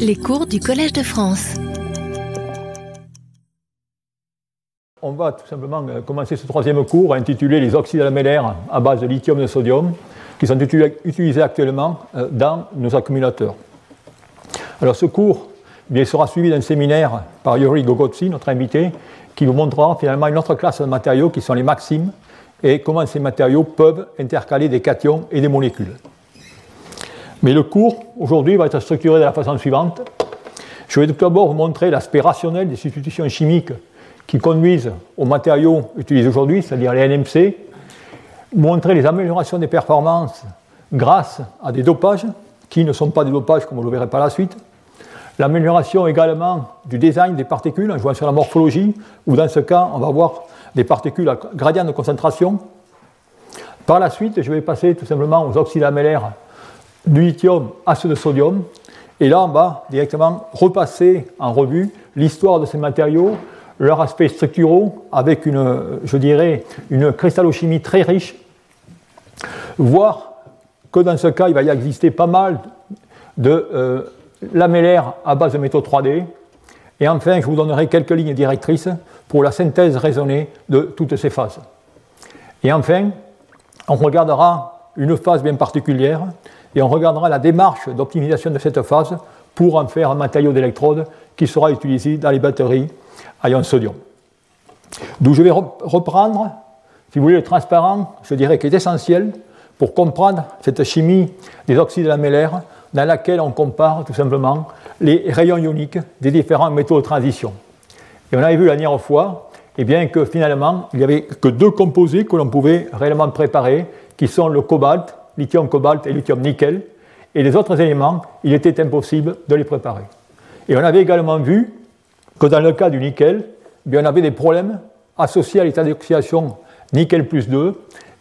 Les cours du Collège de France. On va tout simplement euh, commencer ce troisième cours intitulé Les oxydes lamellaires à base de lithium et de sodium, qui sont utilisés actuellement euh, dans nos accumulateurs. Alors ce cours eh sera suivi d'un séminaire par Yuri Gogotsi, notre invité, qui vous montrera finalement une autre classe de matériaux qui sont les maximes et comment ces matériaux peuvent intercaler des cations et des molécules. Mais le cours, aujourd'hui, va être structuré de la façon suivante. Je vais tout d'abord vous montrer l'aspect rationnel des substitutions chimiques qui conduisent aux matériaux utilisés aujourd'hui, c'est-à-dire les NMC, montrer les améliorations des performances grâce à des dopages qui ne sont pas des dopages comme vous le verrez par la suite, l'amélioration également du design des particules en jouant sur la morphologie, où dans ce cas, on va voir des particules à gradient de concentration. Par la suite, je vais passer tout simplement aux oxydes du lithium à ceux de sodium. Et là, on va directement repasser en revue l'histoire de ces matériaux, leurs aspects structuraux, avec une, je dirais, une cristallochimie très riche, voir que dans ce cas, il va y exister pas mal de euh, lamellaires à base de métaux 3D. Et enfin, je vous donnerai quelques lignes directrices pour la synthèse raisonnée de toutes ces phases. Et enfin, on regardera une phase bien particulière et on regardera la démarche d'optimisation de cette phase pour en faire un matériau d'électrode qui sera utilisé dans les batteries à ion sodium. D'où je vais reprendre, si vous voulez, le transparent, je dirais, qui est essentiel pour comprendre cette chimie des oxydes lamellaires dans laquelle on compare tout simplement les rayons ioniques des différents métaux de transition. Et on avait vu la dernière fois eh bien, que finalement, il n'y avait que deux composés que l'on pouvait réellement préparer, qui sont le cobalt, lithium-cobalt et lithium-nickel. Et les autres éléments, il était impossible de les préparer. Et on avait également vu que dans le cas du nickel, eh bien, on avait des problèmes associés à l'état d'oxydation nickel plus 2,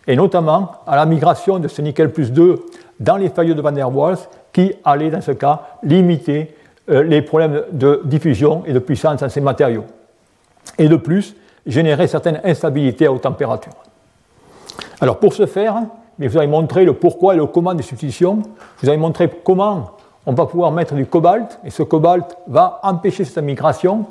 et notamment à la migration de ce nickel plus 2 dans les feuilles de Van der Waals, qui allait dans ce cas limiter euh, les problèmes de diffusion et de puissance dans ces matériaux. Et de plus, générer certaines instabilités à haute température. Alors pour ce faire, je vous ai montré le pourquoi et le comment des substitutions. Je vous ai montré comment on va pouvoir mettre du cobalt, et ce cobalt va empêcher cette migration.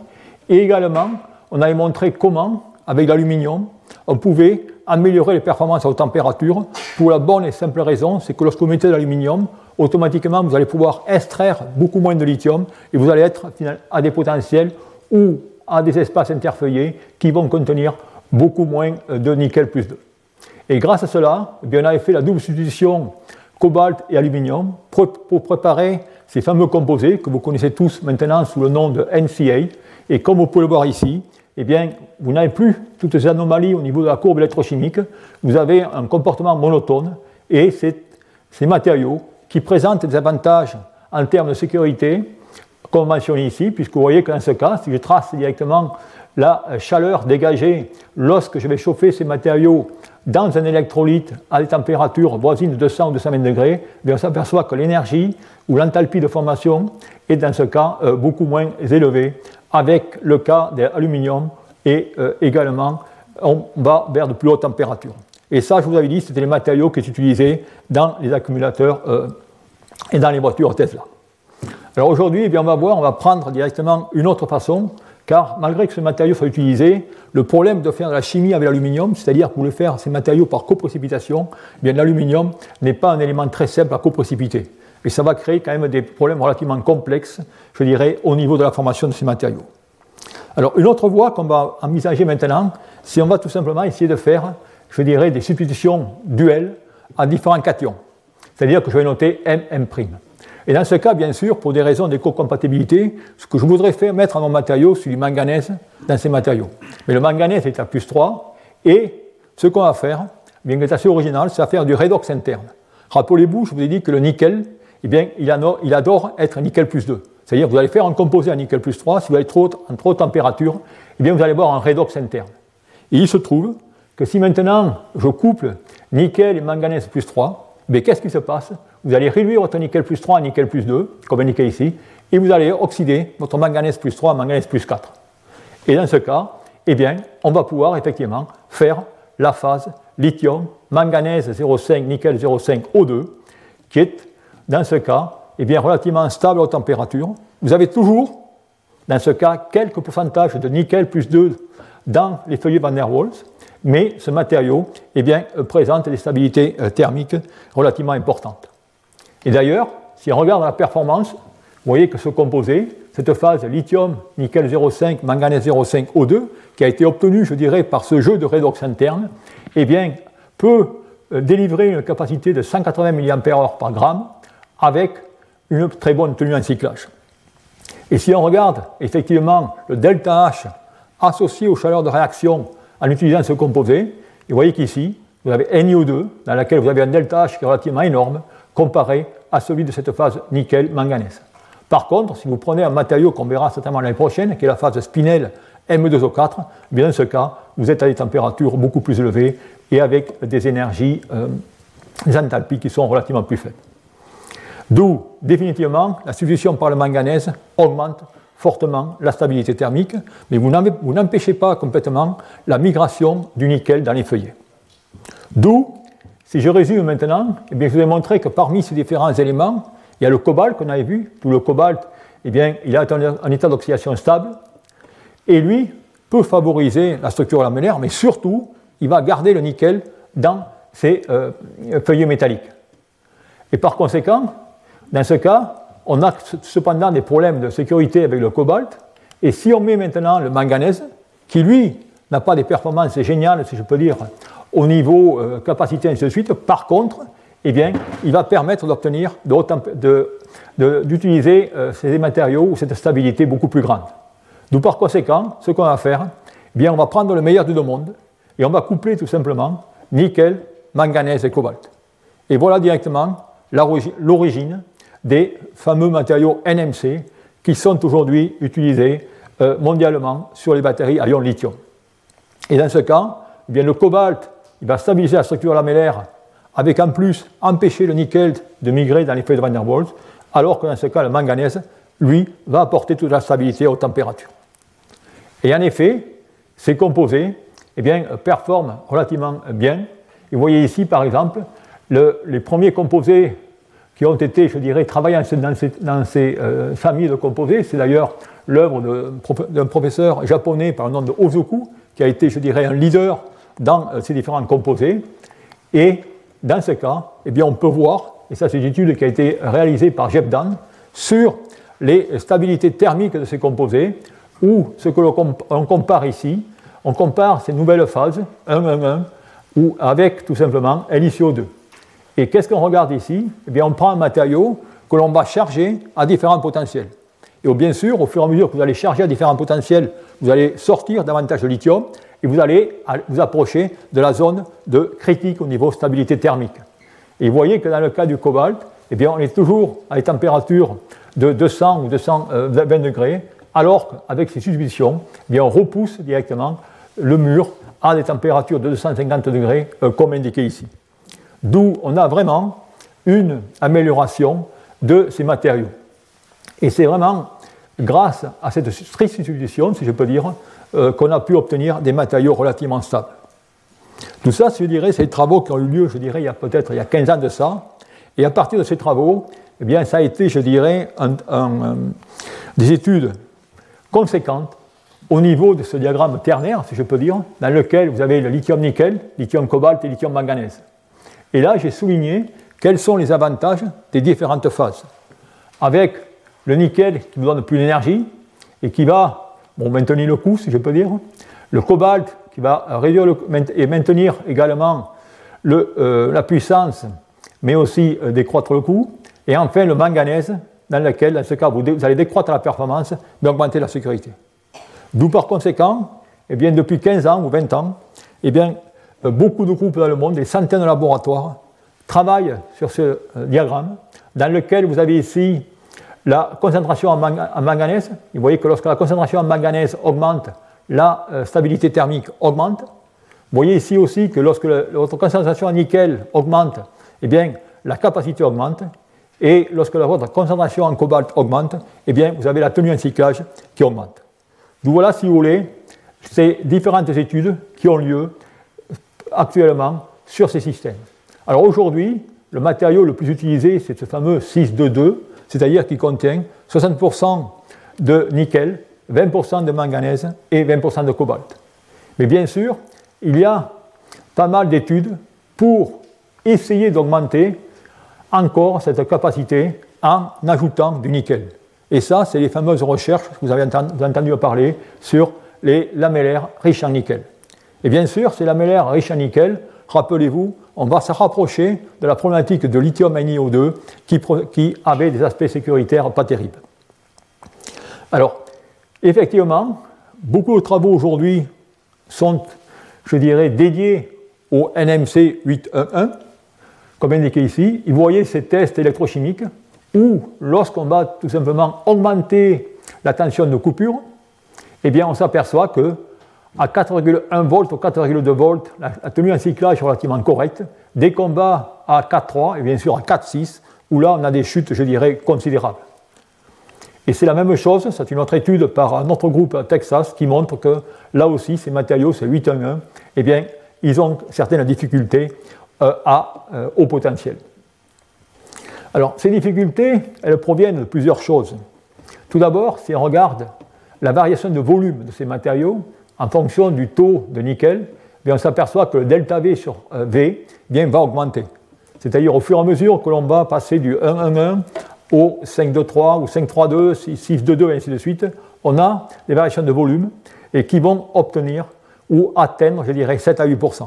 Et également, on avait montré comment, avec l'aluminium, on pouvait améliorer les performances à haute température pour la bonne et simple raison, c'est que lorsque vous mettez de l'aluminium, automatiquement, vous allez pouvoir extraire beaucoup moins de lithium et vous allez être à des potentiels ou à des espaces interfeuillés qui vont contenir beaucoup moins de nickel plus 2. Et grâce à cela, eh on avait fait la double substitution cobalt et aluminium pour préparer ces fameux composés que vous connaissez tous maintenant sous le nom de NCA. Et comme vous pouvez le voir ici, eh bien, vous n'avez plus toutes ces anomalies au niveau de la courbe électrochimique, vous avez un comportement monotone et ces matériaux qui présentent des avantages en termes de sécurité, comme mentionné ici, puisque vous voyez que ce cas, si je trace directement la chaleur dégagée lorsque je vais chauffer ces matériaux dans un électrolyte à des températures voisines de 200 ou 220 degrés, on s'aperçoit que l'énergie ou l'enthalpie de formation est dans ce cas euh, beaucoup moins élevée, avec le cas de l'aluminium et euh, également on va vers de plus hautes températures. Et ça, je vous avais dit, c'était les matériaux qui sont utilisés dans les accumulateurs euh, et dans les voitures Tesla. Alors aujourd'hui, eh on va voir, on va prendre directement une autre façon, car malgré que ce matériau soit utilisé, le problème de faire de la chimie avec l'aluminium, c'est-à-dire vous voulez faire ces matériaux par coprécipitation, eh l'aluminium n'est pas un élément très simple à coprécipiter. Et ça va créer quand même des problèmes relativement complexes, je dirais, au niveau de la formation de ces matériaux. Alors une autre voie qu'on va envisager maintenant, c'est on va tout simplement essayer de faire, je dirais, des substitutions duelles à différents cations. C'est-à-dire que je vais noter MM'. Et dans ce cas, bien sûr, pour des raisons d'éco-compatibilité, ce que je voudrais faire, mettre en mon matériau, c'est du manganèse dans ces matériaux. Mais le manganèse est à plus 3, et ce qu'on va faire, bien qu'il est assez original, c'est à faire du redox interne. Rappelez-vous, je vous ai dit que le nickel, eh bien, il, adore être nickel plus 2. C'est-à-dire que vous allez faire un composé à nickel plus 3, si vous allez trop, en trop haute température, eh bien, vous allez avoir un redox interne. Et il se trouve que si maintenant je couple nickel et manganèse plus 3, mais qu'est-ce qui se passe? Vous allez réduire votre nickel plus 3 à nickel plus 2, comme indiqué ici, et vous allez oxyder votre manganèse plus 3 à manganèse plus 4. Et dans ce cas, eh bien, on va pouvoir effectivement faire la phase lithium, manganèse 0,5, nickel 0,5, O2, qui est, dans ce cas, est bien, relativement stable aux températures. Vous avez toujours, dans ce cas, quelques pourcentages de nickel plus 2 dans les feuillets Van der Waals, mais ce matériau eh bien, présente des stabilités thermiques relativement importantes. Et d'ailleurs, si on regarde la performance, vous voyez que ce composé, cette phase lithium, nickel 0,5, manganèse 0,5, O2, qui a été obtenue, je dirais, par ce jeu de redox interne, eh bien, peut euh, délivrer une capacité de 180 mAh par gramme avec une très bonne tenue en cyclage. Et si on regarde effectivement le delta H associé aux chaleurs de réaction en utilisant ce composé, vous voyez qu'ici, vous avez NiO2, dans laquelle vous avez un delta H qui est relativement énorme, comparé à celui de cette phase nickel-manganèse. Par contre, si vous prenez un matériau qu'on verra certainement l'année prochaine, qui est la phase spinel M2O4, eh bien dans ce cas, vous êtes à des températures beaucoup plus élevées et avec des énergies, euh, des enthalpies qui sont relativement plus faibles. D'où, définitivement, la substitution par le manganèse augmente fortement la stabilité thermique, mais vous n'empêchez pas complètement la migration du nickel dans les feuillets. D'où, si je résume maintenant, eh je vous ai montré que parmi ces différents éléments, il y a le cobalt qu'on avait vu. Tout le cobalt, eh bien, il a un, état d'oxydation stable, et lui peut favoriser la structure lamellaire, mais surtout, il va garder le nickel dans ses euh, feuillets métalliques. Et par conséquent, dans ce cas, on a cependant des problèmes de sécurité avec le cobalt, et si on met maintenant le manganèse, qui lui n'a pas des performances géniales, si je peux dire, au niveau euh, capacité, ainsi de suite, par contre, eh bien, il va permettre d'obtenir, d'utiliser euh, ces matériaux ou cette stabilité beaucoup plus grande. D'où par conséquent, ce qu'on va faire, eh bien, on va prendre le meilleur des deux mondes et on va coupler tout simplement nickel, manganèse et cobalt. Et voilà directement l'origine des fameux matériaux NMC qui sont aujourd'hui utilisés euh, mondialement sur les batteries à ion lithium. Et dans ce cas, eh bien, le cobalt il va stabiliser la structure lamellaire avec en plus empêcher le nickel de migrer dans les feuilles de Van der Waals, alors que dans ce cas, le manganèse, lui, va apporter toute la stabilité aux températures. Et en effet, ces composés eh bien, performent relativement bien. vous voyez ici, par exemple, les premiers composés qui ont été, je dirais, travaillés dans ces, euh, familles de composés. C'est d'ailleurs l'œuvre d'un professeur japonais par le nom de Ozoku, qui a été, je dirais, un leader dans euh, ces différents composés. Et dans ce cas, eh bien, on peut voir, et ça c'est une étude qui a été réalisée par Jeff Dan, sur les stabilités thermiques de ces composés, où ce que l'on compare ici, on compare ces nouvelles phases, 1, 1, 1, ou avec tout simplement LiCO2. Et qu'est-ce qu'on regarde ici? Eh bien, On prend un matériau que l'on va charger à différents potentiels. Et bien sûr, au fur et à mesure que vous allez charger à différents potentiels, vous allez sortir davantage de lithium, et vous allez vous approcher de la zone de critique au niveau stabilité thermique. Et vous voyez que dans le cas du cobalt, eh bien, on est toujours à des températures de 200 ou 220 degrés, alors qu'avec ces substitutions, eh on repousse directement le mur à des températures de 250 degrés, euh, comme indiqué ici. D'où on a vraiment une amélioration de ces matériaux. Et c'est vraiment grâce à cette stricte substitution, si je peux dire, euh, qu'on a pu obtenir des matériaux relativement stables. Tout ça, je dirais, c'est des travaux qui ont eu lieu, je dirais, il y a peut-être il y a 15 ans de ça. Et à partir de ces travaux, eh bien, ça a été, je dirais, euh, des études conséquentes au niveau de ce diagramme ternaire, si je peux dire, dans lequel vous avez le lithium-nickel, lithium-cobalt et lithium-manganèse. Et là, j'ai souligné quels sont les avantages des différentes phases. Avec le nickel qui nous donne plus d'énergie et qui va bon, maintenir le coût, si je peux dire. Le cobalt qui va réduire et maintenir également euh, la puissance, mais aussi euh, décroître le coût. Et enfin, le manganèse, dans lequel, dans ce cas, vous, allez décroître la performance, mais augmenter la sécurité. D'où, par conséquent, eh bien, depuis 15 ans ou 20 ans, eh bien, euh, beaucoup de groupes dans le monde, des centaines de laboratoires, travaillent sur ce diagramme, dans lequel vous avez ici la concentration en, manganèse, vous voyez que lorsque la concentration en manganèse augmente, la euh, stabilité thermique augmente. Vous voyez ici aussi que lorsque votre concentration en nickel augmente, eh bien, la capacité augmente. Et lorsque votre concentration en cobalt augmente, eh bien, vous avez la tenue en cyclage qui augmente. Donc voilà, si vous voulez, ces différentes études qui ont lieu actuellement sur ces systèmes. Alors aujourd'hui, le matériau le plus utilisé, c'est ce fameux 622, c'est-à-dire qui contient 60% de nickel, 20% de manganèse et 20% de cobalt. Mais bien sûr, il y a pas mal d'études pour essayer d'augmenter encore cette capacité en ajoutant du nickel. Et ça, c'est les fameuses recherches que vous avez entendu parler sur les lamellaires riches en nickel. Et bien sûr, ces lamellaires riches en nickel, rappelez-vous, on va se rapprocher de la problématique de lithium NiO2 qui, qui avait des aspects sécuritaires pas terribles. Alors, effectivement, beaucoup de travaux aujourd'hui sont, je dirais, dédiés au NMC 811, comme indiqué ici. Vous voyez ces tests électrochimiques où, lorsqu'on va tout simplement augmenter la tension de coupure, eh bien, on s'aperçoit que à 4,1 volts ou 4,2 volts, la, tenue en cyclage est relativement correcte. Qu'on va à 4,3 et bien sûr à 4,6, où là on a des chutes, je dirais, considérables. Et c'est la même chose, c'est une autre étude par un autre groupe à Texas qui montre que là aussi, ces matériaux, ces 8,1, eh bien, ils ont certaines difficultés euh, à, euh, au potentiel. Alors, ces difficultés, elles proviennent de plusieurs choses. Tout d'abord, si on regarde la variation de volume de ces matériaux en fonction du taux de nickel, eh on s'aperçoit que le delta V sur euh, V bien, va augmenter. C'est-à-dire au fur et à mesure que l'on va passer du 1,1,1 au 5,2,3 ou 5,3,2, 6,2,2 et ainsi de suite, on a des variations de volume et qui vont obtenir ou atteindre, je dirais, 7 à 8%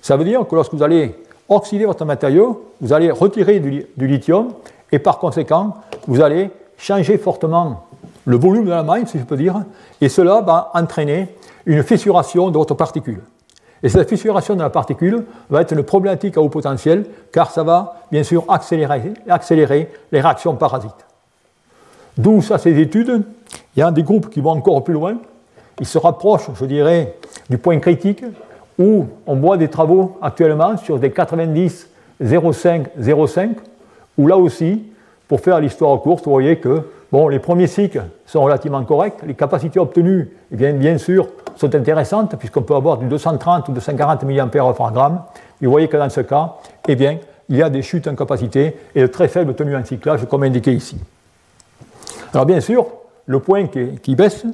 Ça veut dire que lorsque vous allez oxyder votre matériau, vous allez retirer du, lithium et par conséquent, vous allez changer fortement le volume de la maille, si je peux dire, et cela va entraîner une fissuration de votre particule. Et cette fissuration de la particule va être une problématique à haut potentiel, car ça va bien sûr accélérer, accélérer les réactions parasites. D'où ça ces études, il y a des groupes qui vont encore plus loin, ils se rapprochent, je dirais, du point critique où on voit des travaux actuellement sur des 90 0,5 0,5 où là aussi, pour faire l'histoire courte, vous voyez que bon, les premiers cycles sont relativement corrects, les capacités obtenues, bien, sûr, sont intéressantes, puisqu'on peut avoir du 230 ou 240 mAh par gramme. Vous voyez que dans ce cas, eh il y a des chutes en capacité et de très faibles tenues en cyclage, comme indiqué ici. Alors bien sûr, le point qui baisse,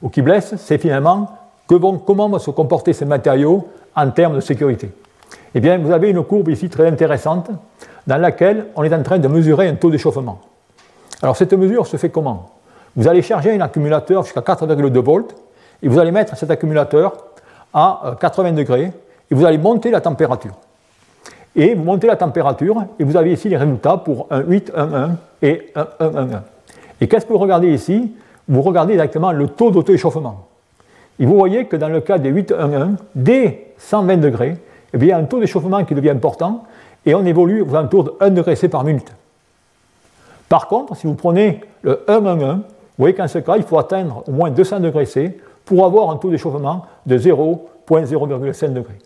ou qui blesse, c'est finalement comment vont se comporter ces matériaux en termes de sécurité. Eh bien, vous avez une courbe ici très intéressante dans laquelle on est en train de mesurer un taux d'échauffement. Alors, cette mesure se fait comment? Vous allez charger un accumulateur jusqu'à 4,2 volts et vous allez mettre cet accumulateur à 80 euh, degrés et vous allez monter la température. Et vous montez la température et vous avez ici les résultats pour un 8, 1, 1 et un 1, 1, 1. Et qu'est-ce que vous regardez ici? Vous regardez exactement le taux d'auto-échauffement. Et vous voyez que dans le cas des 811, dès 120 degrés, eh bien, il y a un taux d'échauffement qui devient important et on évolue aux alentours de 1 degré C par minute. Par contre, si vous prenez le 111, vous voyez qu'en ce cas, il faut atteindre au moins 200 degrés C pour avoir un taux d'échauffement de 0,0,5 degrés.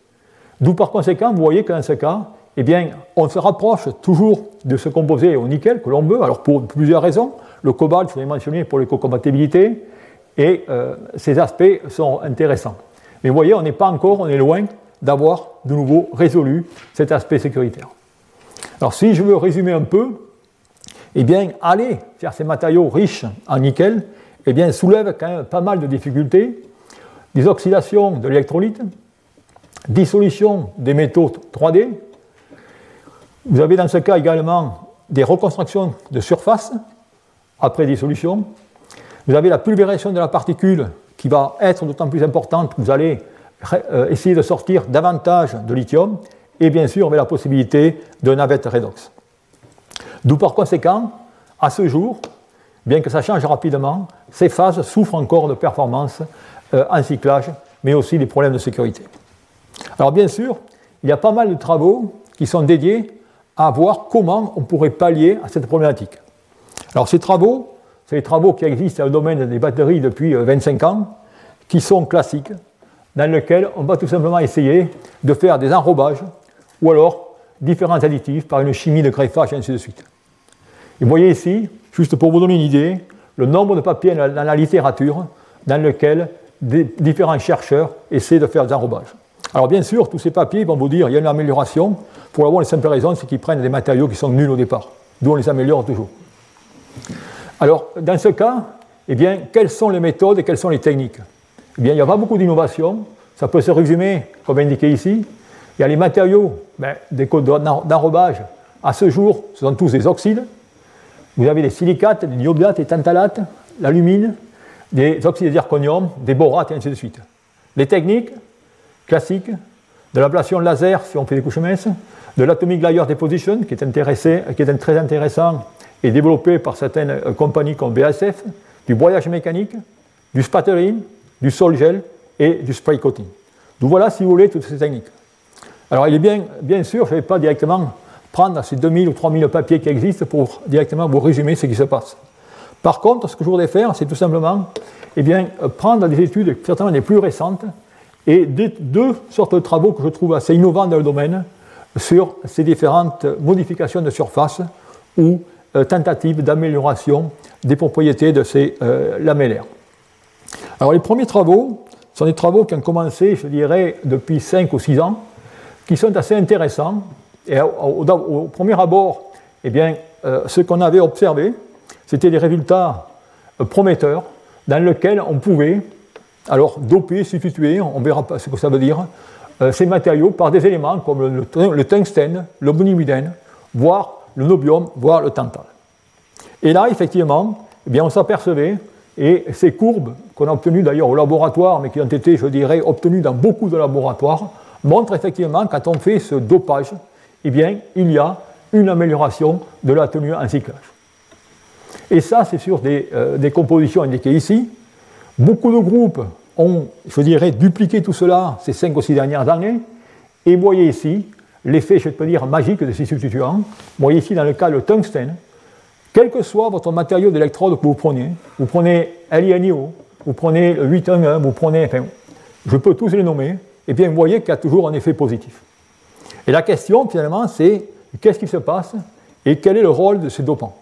D'où par conséquent, vous voyez que dans ce cas, eh bien, on se rapproche toujours de ce composé au nickel que l'on veut, alors pour plusieurs raisons. Le cobalt, je l'ai mentionné pour l'éco-compatibilité, et euh, ces aspects sont intéressants. Mais vous voyez, on n'est pas encore, on est loin d'avoir de nouveau résolu cet aspect sécuritaire. Alors si je veux résumer un peu, eh bien, aller faire ces matériaux riches en nickel eh bien, soulève quand même pas mal de difficultés. Des oxydations de l'électrolyte, dissolution des métaux 3D. Vous avez dans ce cas également des reconstructions de surface après dissolution, vous avez la pulvérisation de la particule qui va être d'autant plus importante que vous allez euh, essayer de sortir davantage de lithium, et bien sûr, avec la possibilité de navette redox. D'où par conséquent, à ce jour, bien que ça change rapidement, ces phases souffrent encore de performance euh, en cyclage, mais aussi des problèmes de sécurité. Alors bien sûr, il y a pas mal de travaux qui sont dédiés à voir comment on pourrait pallier à cette problématique. Alors ces travaux c'est les travaux qui existent dans le domaine des batteries depuis 25 euh, ans, qui sont classiques, dans lesquels on va tout simplement essayer de faire des enrobages ou alors différents additifs par une chimie de greffage et ainsi de suite. Et vous voyez ici, juste pour vous donner une idée, le nombre de papiers dans la littérature dans lesquels différents chercheurs essaient de faire des enrobages. Alors bien sûr, tous ces papiers vont vous dire qu'il y a une amélioration, pour avoir une simple raison, c'est qu'ils prennent des matériaux qui sont nuls au départ, d'où on les améliore toujours. Alors, dans ce cas, eh bien, quelles sont les méthodes et quelles sont les techniques? Eh bien, il n'y a pas beaucoup d'innovation. Ça peut se résumer, comme indiqué ici. Il y a les matériaux, ben, des codes d'enrobage. À ce jour, ce sont tous des oxydes. Vous avez des silicates, des niobiates, des tantalates, l'alumine, des oxydes zirconium, des borates et ainsi de suite. Les techniques classiques, de l'ablation laser si on fait des couches minces, de l'atomic layer deposition qui est, qui est très intéressant et développé par certaines euh, compagnies comme BASF, du broyage mécanique, du spattering, du sol gel et du spray coating. Donc voilà, si vous voulez, toutes ces techniques. Alors il est bien, bien sûr, je ne vais pas directement prendre ces 2000 ou 3000 papiers qui existent pour directement vous résumer ce qui se passe. Par contre, ce que je voudrais faire, c'est tout simplement eh bien, prendre des études certainement les plus récentes et deux sortes de travaux que je trouve assez innovants dans le domaine sur ces différentes modifications de surface ou euh, tentatives d'amélioration des propriétés de ces euh, lamellaires. Alors les premiers travaux sont des travaux qui ont commencé, je dirais, depuis 5 ou 6 ans, qui sont assez intéressants. Et au, premier abord, eh bien, euh, ce qu'on avait observé, c'était des résultats prometteurs dans lesquels on pouvait alors doper, substituer, on verra ce que ça veut dire, euh, ces matériaux par des éléments comme le, tungstène, le molybdène, voire le nobium, voire le tantal. Et là, effectivement, eh bien, on s'apercevait, et ces courbes qu'on a obtenues d'ailleurs au laboratoire, mais qui ont été, je dirais, obtenues dans beaucoup de laboratoires, montrent effectivement, quand on fait ce dopage, eh bien, il y a une amélioration de la tenue en cyclage. Et ça, c'est sur des, euh, des compositions indiquées ici, Beaucoup de groupes ont, je dirais, dupliqué tout cela ces cinq ou six dernières années. Et voyez ici l'effet, je peux dire, magique de ces substituants. Voyez ici dans le cas le tungstène, quel que soit votre matériau d'électrode que vous preniez, vous prenez LiNiO, vous prenez le 811, vous prenez, enfin, je peux tous les nommer, et bien vous voyez qu'il y a toujours un effet positif. Et la question, finalement, c'est qu'est-ce qui se passe et quel est le rôle de ces dopants?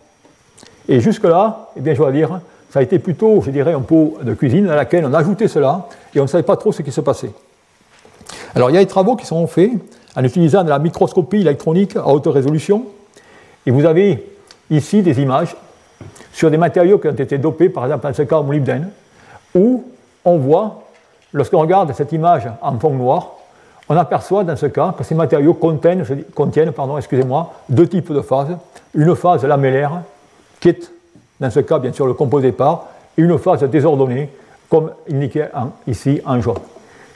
Et jusque-là, eh bien, je dois dire, ça a été plutôt, je dirais, un pot de cuisine dans laquelle on ajoutait cela et on ne savait pas trop ce qui se passait. Alors il y a des travaux qui sont faits en utilisant de la microscopie électronique à haute résolution et vous avez ici des images sur des matériaux qui ont été dopés, par exemple dans ce cas au molybdène, où on voit, lorsqu'on regarde cette image en fond noir, on aperçoit dans ce cas que ces matériaux contiennent, deux types de phases. Une phase lamellaire qui est dans ce cas bien sûr le composé par, et une phase désordonnée, comme indiqué ici en jaune.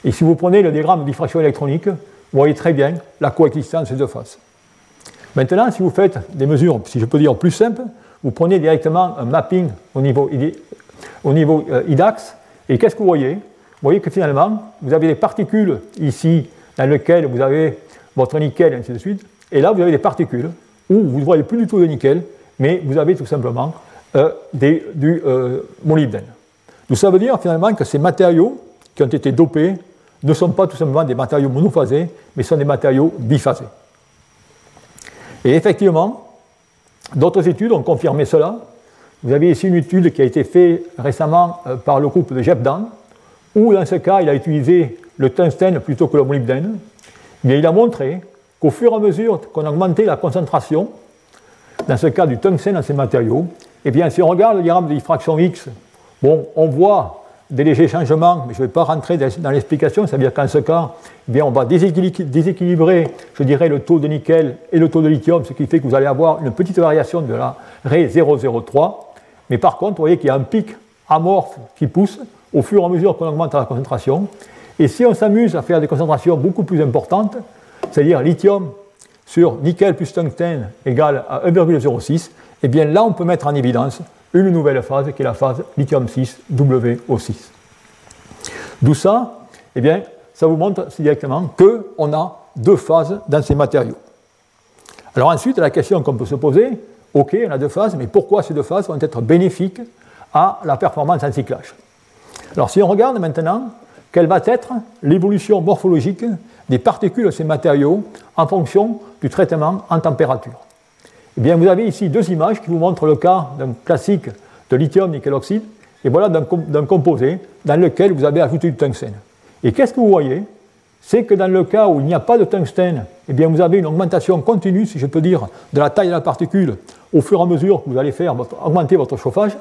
Et si vous prenez le diagramme de diffraction électronique, vous voyez très bien la coexistence de ces deux phases. Maintenant, si vous faites des mesures, si je peux dire plus simples, vous prenez directement un mapping au niveau, au niveau euh, IDAX, et qu'est-ce que vous voyez? Vous voyez que finalement, vous avez des particules ici dans lesquelles vous avez votre nickel, et ainsi de suite, et là, vous avez des particules où vous ne voyez plus du tout de nickel, mais vous avez tout simplement euh, du euh, molybdène. Donc ça veut dire finalement que ces matériaux qui ont été dopés ne sont pas tout simplement des matériaux monophasés, mais sont des matériaux biphasés. Et effectivement, d'autres études ont confirmé cela. Vous avez ici une étude qui a été faite récemment euh, par le groupe de Jepdan, où dans ce cas, il a utilisé le tungstène plutôt que le molybdène. Il a montré qu'au fur et à mesure qu'on augmentait la concentration, dans ce cas du tungstène dans ces matériaux, eh bien, si on regarde le diagramme de diffraction X, bon, on voit des légers changements, mais je ne vais pas rentrer dans l'explication, c'est-à-dire qu'en ce cas, eh bien, on va déséquilibrer, je dirais, le taux de nickel et le taux de lithium, ce qui fait que vous allez avoir une petite variation de la Ré 003. Mais par contre, vous voyez qu'il y a un pic amorphe qui pousse au fur et à mesure qu'on augmente la concentration. Et si on s'amuse à faire des concentrations beaucoup plus importantes, c'est-à-dire lithium sur nickel plus tungstène égale à 1,06, et eh bien là on peut mettre en évidence une nouvelle phase qui est la phase lithium-6 WO6. D'où ça Eh bien, ça vous montre directement qu'on a deux phases dans ces matériaux. Alors ensuite, la question qu'on peut se poser, ok, on a deux phases, mais pourquoi ces deux phases vont être bénéfiques à la performance en cyclage? Alors si on regarde maintenant, quelle va être l'évolution morphologique des particules de ces matériaux en fonction du traitement en température eh bien, vous avez ici deux images qui vous montrent le cas d'un classique de lithium nickel oxyde, et voilà d'un composé dans lequel vous avez ajouté du tungstène. Et qu'est-ce que vous voyez? C'est que dans le cas où il n'y a pas de tungstène, eh bien, vous avez une augmentation continue, si je peux dire, de la taille de la particule au fur et à mesure que vous allez faire augmenter votre chauffage.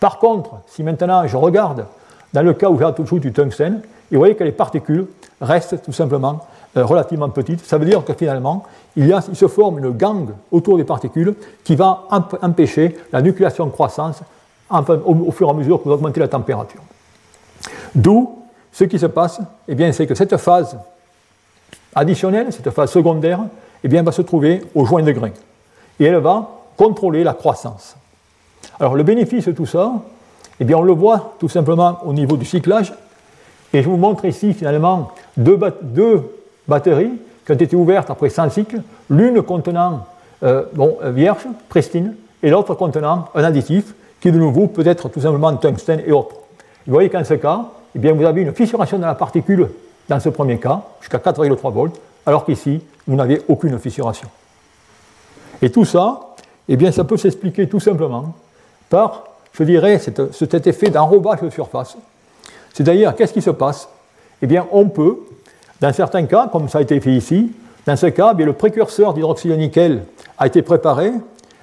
Par contre, si maintenant je regarde dans le cas où j'ai toujours du tungstène, vous voyez que les particules restent tout simplement euh, relativement petites, ça veut dire que finalement, il, se forme une gangue autour des particules qui va empêcher la nucléation croissance au, fur et à mesure que vous augmentez la température. D'où ce qui se passe, eh bien, c'est que cette phase additionnelle, cette phase secondaire, eh bien, va se trouver au joint de grain. Et elle va contrôler la croissance. Alors le bénéfice de tout ça, eh bien, on le voit tout simplement au niveau du cyclage. Et je vous montre ici finalement deux, batteries qui ont été ouvertes après 100 cycles, l'une contenant euh, bon, euh, vierge, pristine, et l'autre contenant un additif qui de nouveau peut être tout simplement tungstène et autres. Vous voyez qu'en ce cas, eh bien, vous avez une fissuration de la particule dans ce premier cas, jusqu'à 4,3 volts, alors qu'ici, vous n'avez aucune fissuration. Et tout ça, eh bien, ça peut s'expliquer tout simplement par, je dirais, cet, effet d'enrobage de surface. C'est-à-dire, qu'est-ce qui se passe? Eh bien, on peut, dans certains cas, comme ça a été fait ici, dans ce cas, eh le précurseur nickel a été préparé,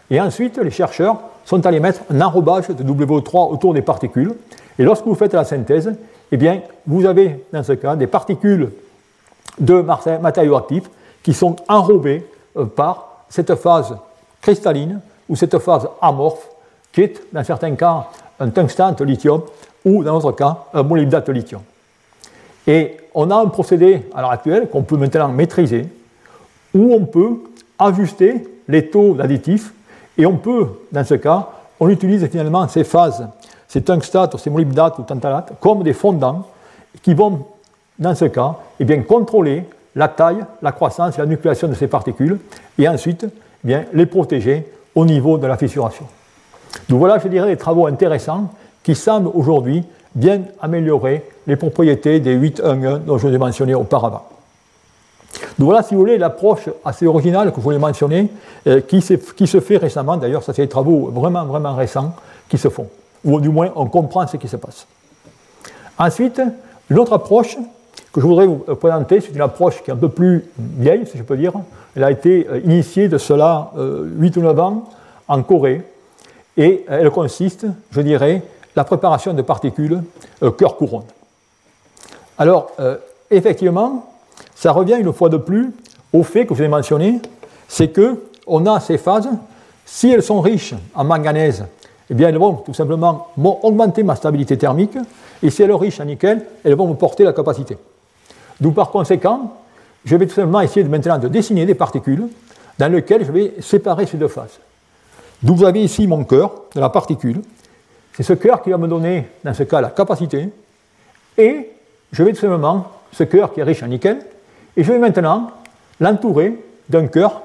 et ensuite, les chercheurs sont allés mettre un enrobage de WO3 autour des particules. Et lorsque vous faites la synthèse, eh bien, vous avez, dans ce cas, des particules de matériaux actifs qui sont enrobées euh, par cette phase cristalline ou cette phase amorphe qui est, dans certains cas, un tungstène lithium ou, dans d'autres cas, un molybdate lithium. Et on a un procédé à l'heure actuelle qu'on peut maintenant maîtriser où on peut ajuster les taux d'additifs et on peut, dans ce cas, on utilise finalement ces phases, ces tungstates, ces molybdates ou tantalates, comme des fondants qui vont, dans ce cas, eh bien, contrôler la taille, la croissance et la nucléation de ces particules, et ensuite eh bien, les protéger au niveau de la fissuration. Donc voilà, je dirais, des travaux intéressants qui semblent aujourd'hui bien améliorer les propriétés des 8.1.1 dont je vous ai mentionné auparavant. Donc voilà, si vous voulez, l'approche assez originale que je voulais mentionner, euh, qui, se fait récemment, d'ailleurs, ça c'est des travaux vraiment, vraiment récents qui se font, ou du moins on comprend ce qui se passe. Ensuite, une autre approche que je voudrais vous présenter, c'est une approche qui est un peu plus vieille, si je peux dire. Elle a été euh, initiée de cela 8 euh, ou 9 ans en Corée, et elle consiste, je dirais, la préparation de particules cœur-couronne. Alors, effectivement, ça revient une fois de plus au fait que je vous ai mentionné, c'est qu'on a ces phases, si elles sont riches en manganèse, eh bien elles vont tout simplement augmenter ma stabilité thermique, et si elles sont riches en nickel, elles vont me porter la capacité. D'où par conséquent, je vais tout simplement essayer de, maintenant de dessiner des particules dans lesquelles je vais séparer ces deux phases. D'où vous avez ici mon cœur de la particule. C'est ce cœur qui va me donner, dans ce cas, la capacité. Et je vais tout simplement, ce cœur qui est riche en nickel, et je vais maintenant l'entourer d'un cœur,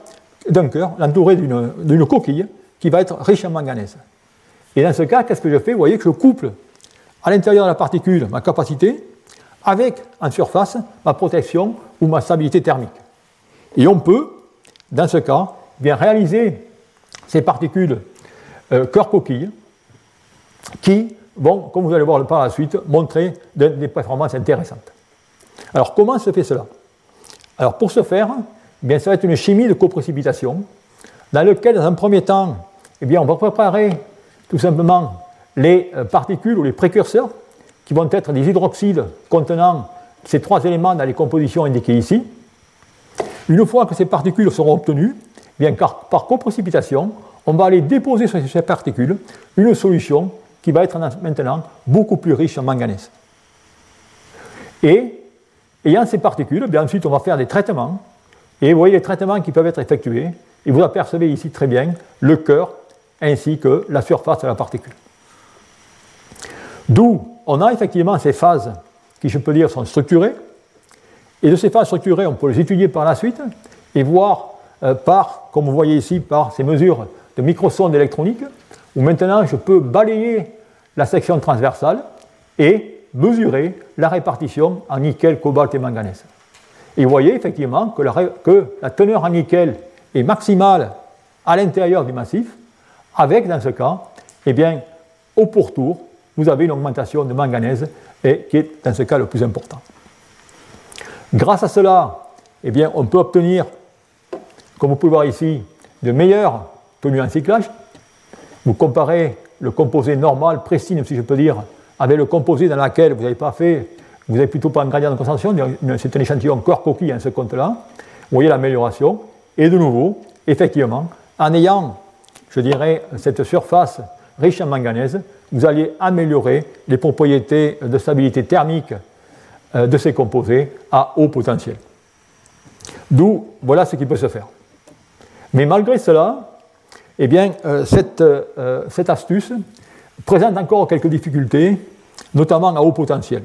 d'un cœur, l'entourer d'une coquille qui va être riche en manganèse. Et dans ce cas, qu'est-ce que je fais? Vous voyez que je couple à l'intérieur de la particule ma capacité avec en surface ma protection ou ma stabilité thermique. Et on peut, dans ce cas, bien réaliser ces particules euh, cœur-coquille qui vont, comme vous allez voir par la suite, montrer des performances intéressantes. Alors comment se fait cela? Alors pour ce faire, eh bien, ça va être une chimie de coprécipitation, dans laquelle, dans un premier temps, eh bien, on va préparer tout simplement les euh, particules ou les précurseurs, qui vont être des hydroxydes contenant ces trois éléments dans les compositions indiquées ici. Une fois que ces particules seront obtenues, car, par coprécipitation, on va aller déposer sur ces particules une solution qui va être maintenant beaucoup plus riche en manganèse. Et ayant ces particules, bien ensuite on va faire des traitements, et vous voyez les traitements qui peuvent être effectués, et vous apercevez ici très bien le cœur ainsi que la surface de la particule. D'où on a effectivement ces phases qui, je peux dire, sont structurées, et de ces phases structurées, on peut les étudier par la suite et voir par, comme vous voyez ici, par ces mesures de microsondes électroniques, où maintenant je peux balayer la section transversale et mesurer la répartition en nickel, cobalt et manganèse. Et vous voyez effectivement que la, teneur en nickel est maximale à l'intérieur du massif, avec dans ce cas, eh bien, au pourtour, vous avez une augmentation de manganèse et qui est dans ce cas le plus important. Grâce à cela, eh bien, on peut obtenir, comme vous pouvez voir ici, de meilleures tenu en cyclage. Vous comparez le composé normal, précis, si je peux dire, avec le composé dans lequel vous n'avez pas fait, vous n'avez plutôt pas un gradient de concentration, c'est un échantillon corps coquille en ce compte-là. Vous voyez l'amélioration. Et de nouveau, effectivement, en ayant, je dirais, cette surface riche en manganèse, vous allez améliorer les propriétés de stabilité thermique euh, de ces composés à haut potentiel. D'où, voilà ce qui peut se faire. Mais malgré cela, eh bien, euh, cette, euh, cette, astuce présente encore quelques difficultés, notamment à haut potentiel.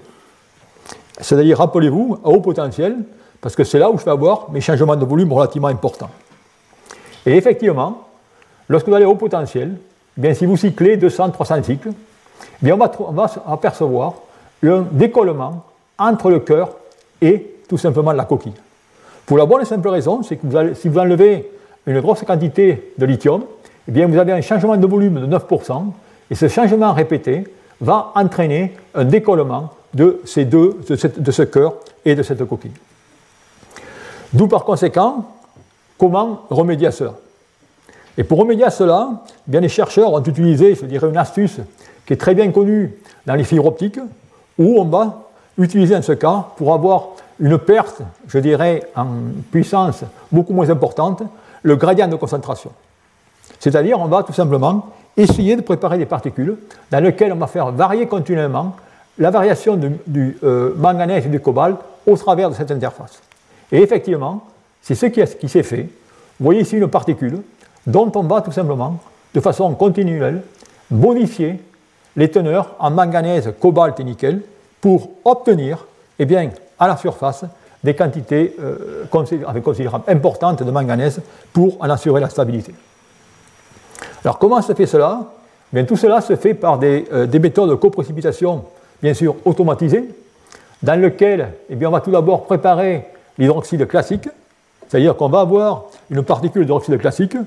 C'est-à-dire, rappelez-vous, à haut potentiel, parce que c'est là où je vais avoir mes changements de volume relativement importants. Et effectivement, lorsque vous allez à haut potentiel, eh bien, si vous cyclez 200-300 cycles, eh bien, on va apercevoir un décollement entre le cœur et tout simplement la coquille. Pour la bonne et simple raison, c'est que si vous enlevez une grosse quantité de lithium, eh bien vous avez un changement de volume de 9%, et ce changement répété va entraîner un décollement de, ces deux, de, ce cœur et de cette coquille. D'où par conséquent, comment remédier à cela? Et pour remédier à cela, eh bien, les chercheurs ont utilisé, je dirais, une astuce qui est très bien connue dans les fibres optiques, où on va utiliser en ce cas pour avoir une perte, je dirais, en puissance beaucoup moins importante, le gradient de concentration. C'est-à-dire, on va tout simplement essayer de préparer des particules dans lesquelles on va faire varier continuellement la variation du, euh, manganèse et du cobalt au travers de cette interface. Et effectivement, c'est ce qui, qui s'est fait. Vous voyez ici une particule dont on va tout simplement, de façon continuelle, bonifier les teneurs en manganèse, cobalt et nickel pour obtenir, eh bien, à la surface, des quantités euh, considérables, importantes de manganèse pour en assurer la stabilité. Alors comment se fait cela? Bien, Tout cela se fait par des, euh, méthodes de coprécipitation, bien sûr automatisées, dans lesquelles eh bien, on va tout d'abord préparer l'hydroxyde classique, c'est-à-dire qu'on va avoir une particule d'hydroxyde classique,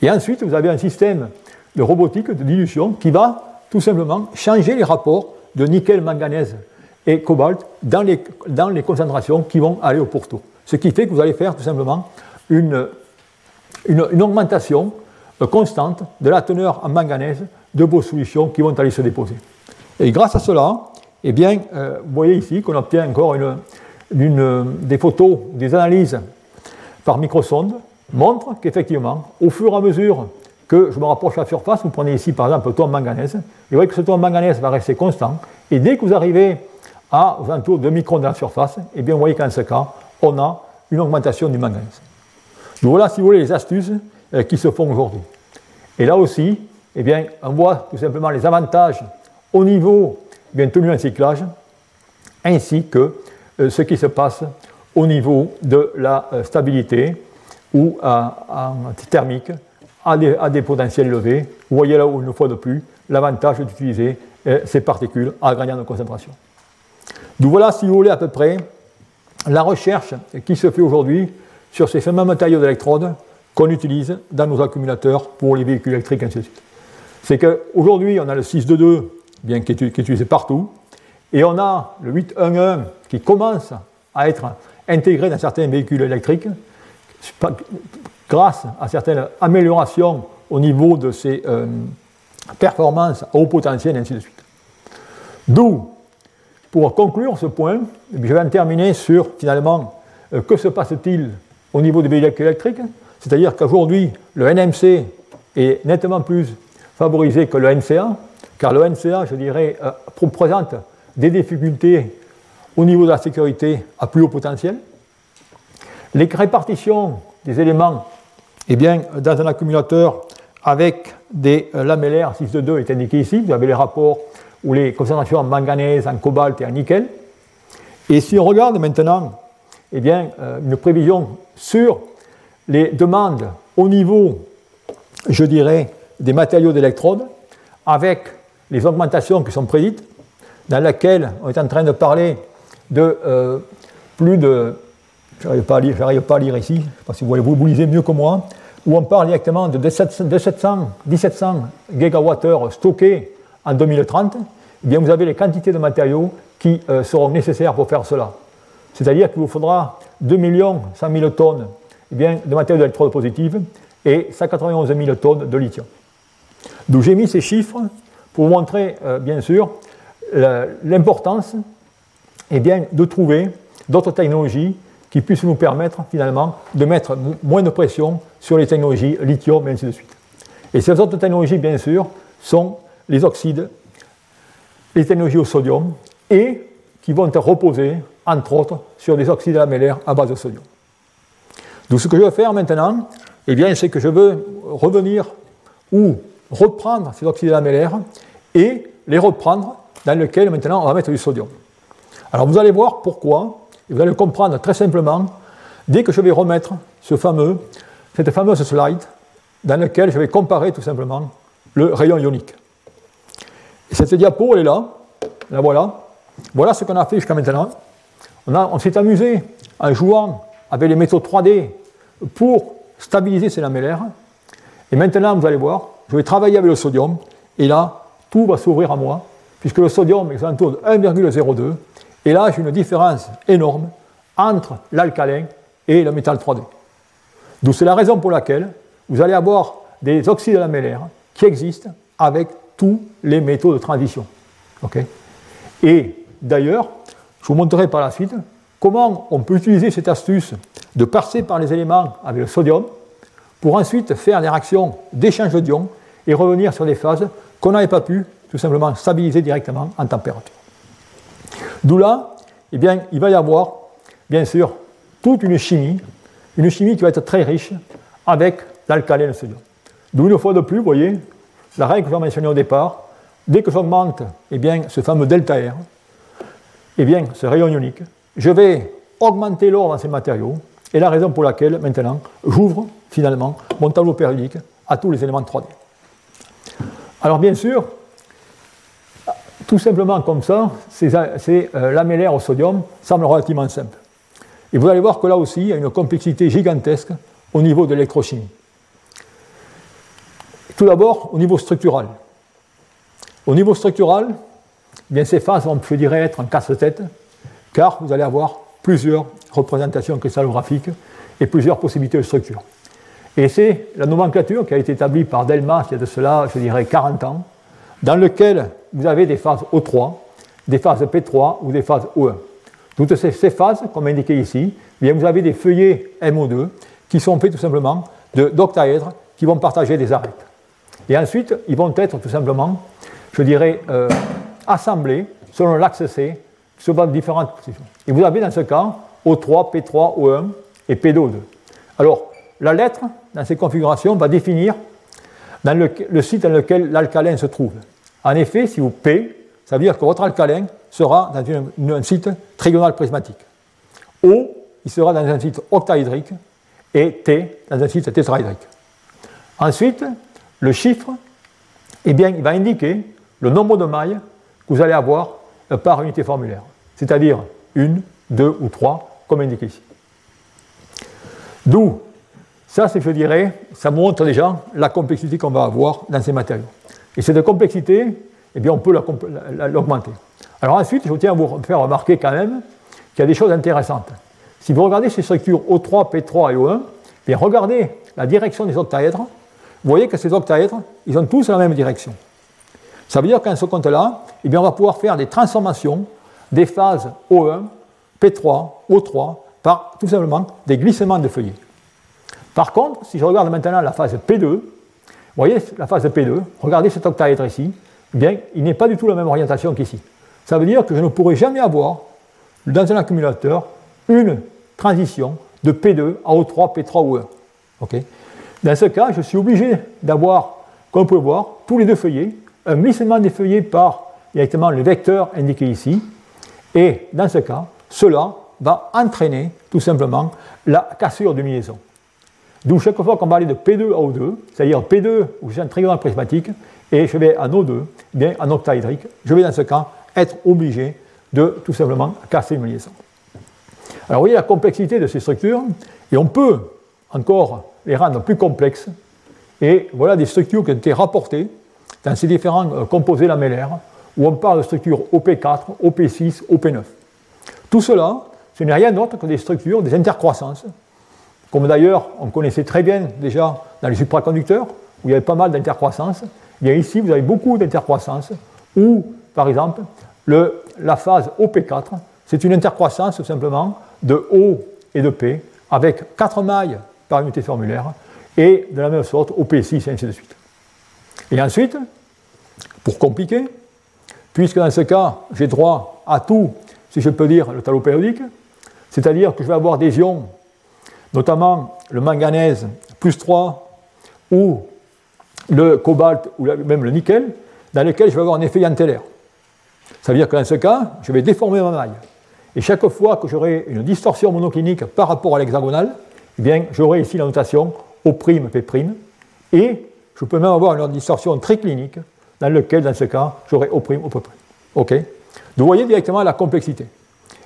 et ensuite vous avez un système de robotique, de dilution, qui va tout simplement changer les rapports de nickel, manganèse et cobalt dans les, dans les concentrations qui vont aller au pourtour. Ce qui fait que vous allez faire tout simplement une, une, augmentation euh, constante de la teneur en manganèse de vos solutions qui vont aller se déposer. Et grâce à cela, eh bien, euh, vous voyez ici qu'on obtient encore une, des photos, des analyses par microsonde, montrent qu'effectivement, au fur et à mesure que je me rapproche de la surface, vous prenez ici par exemple le taux en manganèse, et vous voyez que ce taux en manganèse va rester constant, et dès que vous arrivez à aux alentours de microns de la surface, et bien, vous voyez qu'en ce cas, on a une augmentation du manganèse. Donc voilà, si vous voulez, les astuces euh, qui se font aujourd'hui. Et là aussi, eh bien, on voit tout simplement les avantages au niveau eh bien tenu en cyclage, ainsi que euh, ce qui se passe au niveau de la euh, stabilité ou en thermique à des, à des, potentiels élevés. Vous voyez là où, une fois de plus, l'avantage d'utiliser ces particules à gradient de concentration. Donc voilà, si vous voulez, à peu près la recherche qui se fait aujourd'hui sur ces fameux matériaux d'électrodes qu'on utilise dans nos accumulateurs pour les véhicules électriques, ainsi de suite. C'est qu'aujourd'hui, on a le 622 bien, qui, est, qui est utilisé partout, et on a le 811 qui commence à être intégré dans certains véhicules électriques grâce à certaines améliorations au niveau de ses euh, performances haut potentiel, ainsi de suite. D'où pour conclure ce point, je vais en terminer sur finalement euh, que se passe-t-il au niveau des véhicules électriques? C'est-à-dire qu'aujourd'hui, le NMC est nettement plus favorisé que le NCA, car le NCA, je dirais, euh, présente des difficultés au niveau de la sécurité à plus haut potentiel. Les répartitions des éléments, eh bien, dans un accumulateur avec des euh, lamellaires 6 de 2 est indiqué ici. Vous avez les rapports ou les concentrations en manganèse, en cobalt et en nickel. Et si on regarde maintenant eh bien, euh, une prévision sur les demandes au niveau, je dirais, des matériaux d'électrode, avec les augmentations qui sont prédites, dans laquelle on est en train de parler de euh, plus de, je n'arrive pas, pas, à lire ici, je ne sais pas si vous, vous, vous lisez mieux que moi, où on parle directement de 1700, 1700 gigawattheures stockés en 2030, eh bien vous avez les quantités de matériaux qui euh, seront nécessaires pour faire cela. C'est-à-dire qu'il vous faudra 2 100 000 tonnes eh de matériaux d'électrode positive et 191 000 tonnes de lithium. D'où j'ai mis ces chiffres pour vous montrer, euh, bien sûr, l'importance eh de trouver d'autres technologies qui puissent nous permettre finalement de mettre moins de pression sur les technologies lithium et ainsi de suite. Et ces autres technologies, bien sûr, sont les oxydes, les technologies au sodium et qui vont être reposées, entre autres, sur des oxydes lamellaires à base de sodium. Donc ce que je vais faire maintenant, eh c'est que je veux revenir ou reprendre ces oxydes lamellaires et les reprendre dans lesquels maintenant on va mettre du sodium. Alors vous allez voir pourquoi, et vous allez le comprendre très simplement dès que je vais remettre ce fameux, cette fameuse slide dans laquelle je vais comparer tout simplement le rayon ionique. Et cette diapo, elle est là, la voilà. Voilà ce qu'on a fait jusqu'à maintenant. On, on s'est amusé en jouant avec les métaux 3D pour stabiliser ces lamellaires. Et maintenant, vous allez voir, je vais travailler avec le sodium, et là, tout va s'ouvrir à moi, puisque le sodium est autour de 1,02, et là, j'ai une différence énorme entre l'alcalin et le métal 3D. D'où c'est la raison pour laquelle vous allez avoir des oxydes lamellaires qui existent avec tous les métaux de transition. et d'ailleurs, je vous montrerai par la suite comment on peut utiliser cette astuce de passer par les éléments avec le sodium pour ensuite faire des réactions d'échange d'ions et revenir sur des phases qu'on n'avait pas pu tout simplement stabiliser directement en température. D'où là, eh bien, il va y avoir, bien sûr, toute une chimie, une chimie qui va être très riche avec l'alcalin et le sodium. D'où une fois de plus, vous voyez, la règle que j'ai mentionnée au départ, dès que j'augmente eh bien, ce fameux delta R, eh bien, ce rayon ionique, je vais augmenter l'or dans ces matériaux, et la raison pour laquelle, maintenant, j'ouvre finalement mon tableau périodique à tous les éléments 3D. Alors, bien sûr, tout simplement comme ça, ces, euh, au sodium semblent relativement simples. Et vous allez voir que là aussi, il y a une complexité gigantesque au niveau de l'électrochimie. Tout d'abord, au niveau structural. Au niveau structural, eh bien, ces phases vont, je dirais, être en casse-tête, car vous allez avoir plusieurs représentations cristallographiques et plusieurs possibilités de structure. Et c'est la nomenclature qui a été établie par Delmas il y a de cela, je dirais, 40 ans, dans lequel vous avez des phases O3, des phases P3 ou des phases O1. Toutes ces, phases, comme indiqué ici, eh bien vous avez des feuillets MO2 qui sont faits tout simplement d'octaèdres qui vont partager des arêtes. Et ensuite, ils vont être tout simplement, je dirais, euh, assemblés selon l'axe C sur différentes positions. Et vous avez dans ce cas O3, P3, O1 et P2, O2. Alors, la lettre, dans ces configurations, va définir dans le, site dans lequel l'alcalin se trouve. En effet, si vous P, ça veut dire que votre alcalin sera dans un site trigonal prismatique. O, il sera dans un site octaédrique et T dans un site tétraédrique. Ensuite, le chiffre, eh il va indiquer le nombre de mailles que vous allez avoir par unité formulaire, c'est-à-dire une, deux ou trois, comme indiqué ici. D'où, ça, je dirais, ça montre déjà la complexité qu'on va avoir dans ces matériaux. Et cette complexité, eh bien, on peut l'augmenter. Alors ensuite, je tiens à vous faire remarquer quand même qu'il y a des choses intéressantes. Si vous regardez ces structures O3, P3 et O1, eh regardez la direction des octaèdres. Vous voyez que ces octaèdres, ils ont tous la même direction. Ça veut dire qu'en ce compte-là, eh on va pouvoir faire des transformations des phases O1, P3, O3 par tout simplement des glissements de feuillets. Par contre, si je regarde maintenant la phase P2, vous voyez la phase P2, regardez cet octaèdre ici, eh bien, il n'est pas du tout la même orientation qu'ici. Ça veut dire que je ne pourrai jamais avoir, dans un accumulateur, une transition de P2 à O3, P3 ou 1. Dans ce cas, je suis obligé d'avoir, comme vous pouvez voir, tous les deux feuillets, un glissement des feuillets par directement le vecteur indiqué ici, et dans ce cas, cela va entraîner tout simplement la cassure de liaison. D'où chaque fois qu'on va aller de P2 à O2, c'est-à-dire P2 où j'ai un trigonal prismatique, et je vais en O2, eh bien en octaédrique, je vais dans ce cas être obligé de tout simplement casser une liaison. Alors vous voyez la complexité de ces structures, et on peut encore les rendre plus complexes, et voilà des structures qui ont été rapportées dans ces différents euh, composés lamellaires, où on parle de structures OP4, OP6, OP9. Tout cela, ce n'est rien d'autre que des structures, des intercroissances, comme d'ailleurs on connaissait très bien déjà dans les supraconducteurs, où il y avait pas mal d'intercroissance, eh bien ici vous avez beaucoup d'intercroissance, où par exemple la phase OP4, c'est une intercroissance simplement de O et de P, avec 4 mailles par unité formulaire, et de la même sorte OP6 et ainsi de suite. Et ensuite, pour compliquer, puisque dans ce cas j'ai droit à tout, si je peux dire, le talot périodique, c'est-à-dire que je vais avoir des ions, notamment le manganèse plus 3 ou le cobalt ou même le nickel, dans lesquels je vais avoir un effet yantellaire. Ça veut dire que dans ce cas, je vais déformer ma maille. Et chaque fois que j'aurai une distorsion monoclinique par rapport à l'hexagonale, bien, j'aurai ici la notation O'P', et je peux même avoir une distorsion triclinique dans laquelle, dans ce cas, j'aurai O'P'. OK? Vous voyez directement la complexité.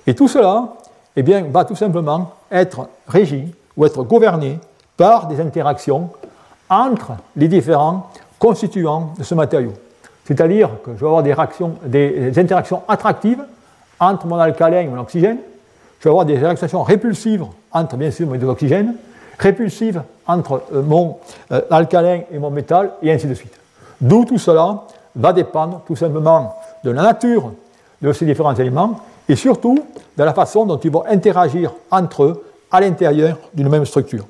Et tout cela eh bien, va tout simplement être régi ou être gouverné par des interactions entre les différents constituants de ce matériau. C'est-à-dire que je vais avoir des, réactions, des interactions attractives entre mon alcalin et mon oxygène. Je vais avoir des réactions répulsives entre, bien sûr, mes deux oxygènes, répulsives entre euh, mon euh, alcalin et mon métal, et ainsi de suite. D'où tout cela va dépendre tout simplement de la nature de ces différents éléments et surtout de la façon dont ils vont interagir entre eux à l'intérieur d'une même structure.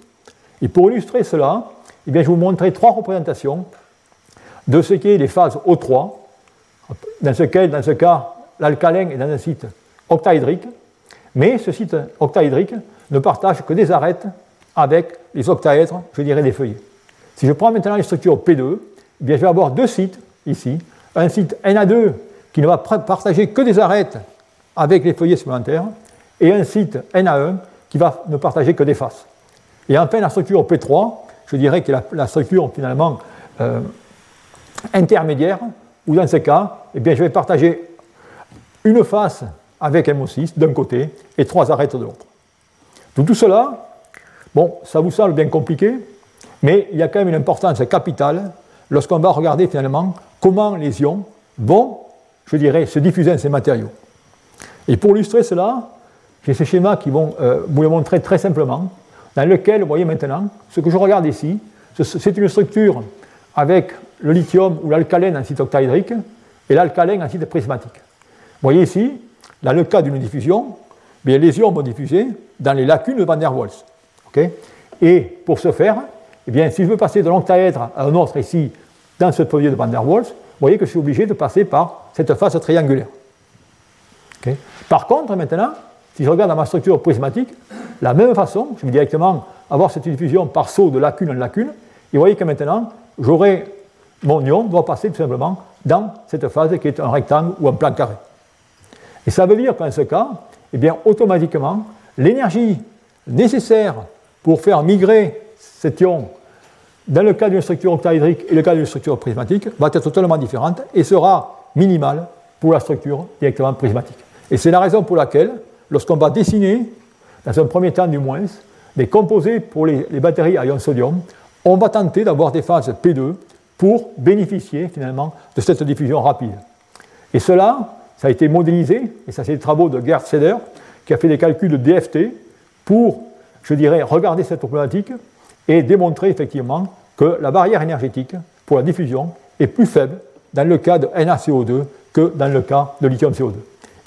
Et pour illustrer cela, eh bien, je vais vous montrer trois représentations de ce qui est les phases O3, dans ce, cas, dans ce cas, l'alcalin est dans un site octaédrique, mais ce site octaédrique ne partage que des arêtes avec les octaèdres, je dirais, des feuillets. Si je prends maintenant les structures P2, eh bien, je vais avoir deux sites ici. Un site Na2 qui ne va partager que des arêtes avec les feuillets supplémentaires, et un site Na1 qui va ne partager que des faces. Et enfin, la structure P3, je dirais que la, la structure finalement euh, intermédiaire, où dans ce cas, eh bien, je vais partager une face avec MO6 d'un côté et trois arêtes de l'autre. tout cela, bon, ça vous semble bien compliqué, mais il y a quand même une importance capitale lorsqu'on va regarder finalement comment les ions vont, je dirais, se diffuser dans ces matériaux. Et pour illustrer cela, j'ai ces schémas qui vont euh, vous le montrer très simplement, dans lequel, vous voyez maintenant, ce que je regarde ici, c'est une structure avec le lithium ou l'alcalène en site octaédrique et l'alcalène en site prismatique. Vous voyez ici, dans le cas d'une diffusion, bien, les ions vont diffuser dans les lacunes de Van der Waals. et pour ce faire, eh bien, si je veux passer de l'octaèdre à un autre ici, dans ce foyer de Van der Waals, vous voyez que je suis obligé de passer par cette face triangulaire. Par contre, maintenant, si je regarde dans ma structure prismatique, la même façon, je vais directement avoir cette diffusion par saut de lacune en lacune, et vous voyez que maintenant, j'aurai mon ion doit passer tout simplement dans cette phase qui est un rectangle ou un plan carré. Et ça veut dire qu'en ce cas, eh bien, automatiquement, l'énergie nécessaire pour faire migrer cet ion dans le cas d'une structure octaédrique et le cas d'une structure prismatique va être totalement différente et sera minimale pour la structure directement prismatique. Et c'est la raison pour laquelle, lorsqu'on va dessiner, dans un premier temps du moins, des composés pour les, batteries à ion sodium, on va tenter d'avoir des phases P2 pour bénéficier finalement de cette diffusion rapide. Et cela, ça a été modélisé, et ça c'est les travaux de Gerd Seder, qui a fait des calculs de DFT pour, je dirais, regarder cette problématique et démontrer effectivement que la barrière énergétique pour la diffusion est plus faible dans le cas de NaCO2 que dans le cas de lithium CO2.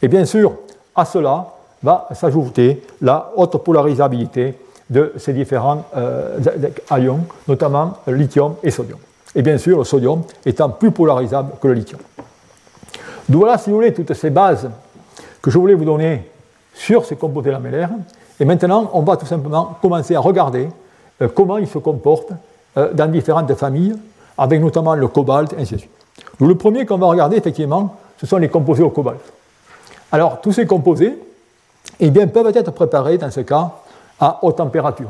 Et bien sûr, à cela va s'ajouter la haute polarisabilité de ces différents euh, ions, notamment lithium et sodium. Et bien sûr, le sodium étant plus polarisable que le lithium. Donc voilà, si vous voulez, toutes ces bases que je voulais vous donner sur ces composés lamellaires. Et maintenant, on va tout simplement commencer à regarder euh, comment ils se comportent euh, dans différentes familles, avec notamment le cobalt, et ainsi de suite. Le premier qu'on va regarder, effectivement, ce sont les composés au cobalt. Alors, tous ces composés eh bien, peuvent être préparés, dans ce cas, à haute température.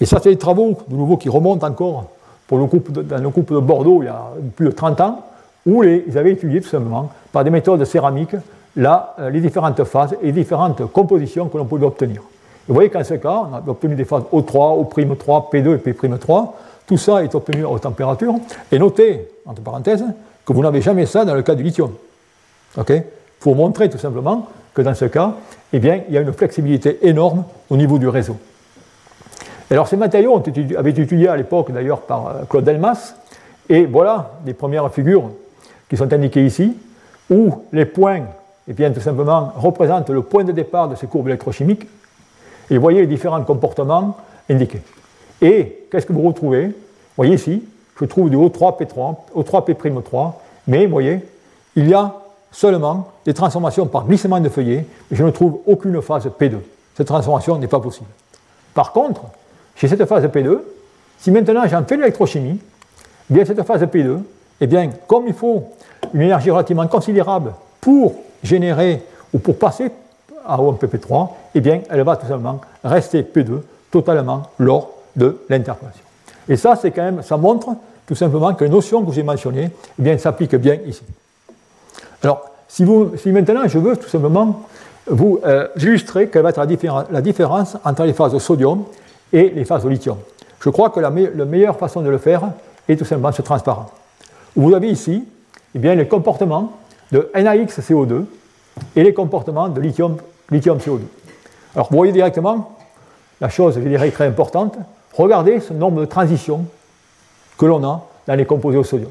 Et ça, c'est des travaux, de nouveau, qui remontent encore dans le groupe de Bordeaux il y a plus de 30 ans, où ils avaient étudié tout simplement, par des méthodes céramiques, euh, les différentes phases et les différentes compositions que l'on pouvait obtenir. vous voyez qu'en ce cas, on a obtenu des phases O3, O'3, P2 et P'3. Tout ça est obtenu à haute température. Et notez, entre parenthèses, que vous n'avez jamais ça dans le cas du lithium. OK? Pour montrer tout simplement que dans ce cas, eh bien, il y a une flexibilité énorme au niveau du réseau. alors ces matériaux avaient été étudiés à l'époque d'ailleurs par euh, Claude Delmas, et voilà les premières figures qui sont indiquées ici, où les points, eh bien, tout simplement, représentent le point de départ de ces courbes électrochimiques, et vous voyez les différents comportements indiqués. Et qu'est-ce que vous retrouvez? Vous voyez ici, je trouve du O3P3, O3P'3, mais vous voyez, il y a seulement des transformations par glissement de feuillet, mais je ne trouve aucune phase P2. Cette transformation n'est pas possible. Par contre, chez cette phase P2, si maintenant j'en fais l'électrochimie, eh bien cette phase P2, eh bien, comme il faut une énergie relativement considérable pour générer ou pour passer à OMPP3, eh bien, elle va tout simplement rester P2 totalement lors de l'interpolation. Et ça, c'est quand même, ça montre tout simplement que les notions que j'ai mentionnées eh bien, s'appliquent bien ici. Alors, si, vous, si, maintenant je veux tout simplement vous euh, illustrer quelle va être la, différence entre les phases de sodium et les phases de lithium, je crois que la meilleure façon de le faire est tout simplement ce transparent. Vous avez ici eh bien, les comportements de NaXCO2 et les comportements de lithium, lithium CO2. Alors vous voyez directement la chose, je dirais, très importante. Regardez ce nombre de transitions que l'on a dans les composés au sodium.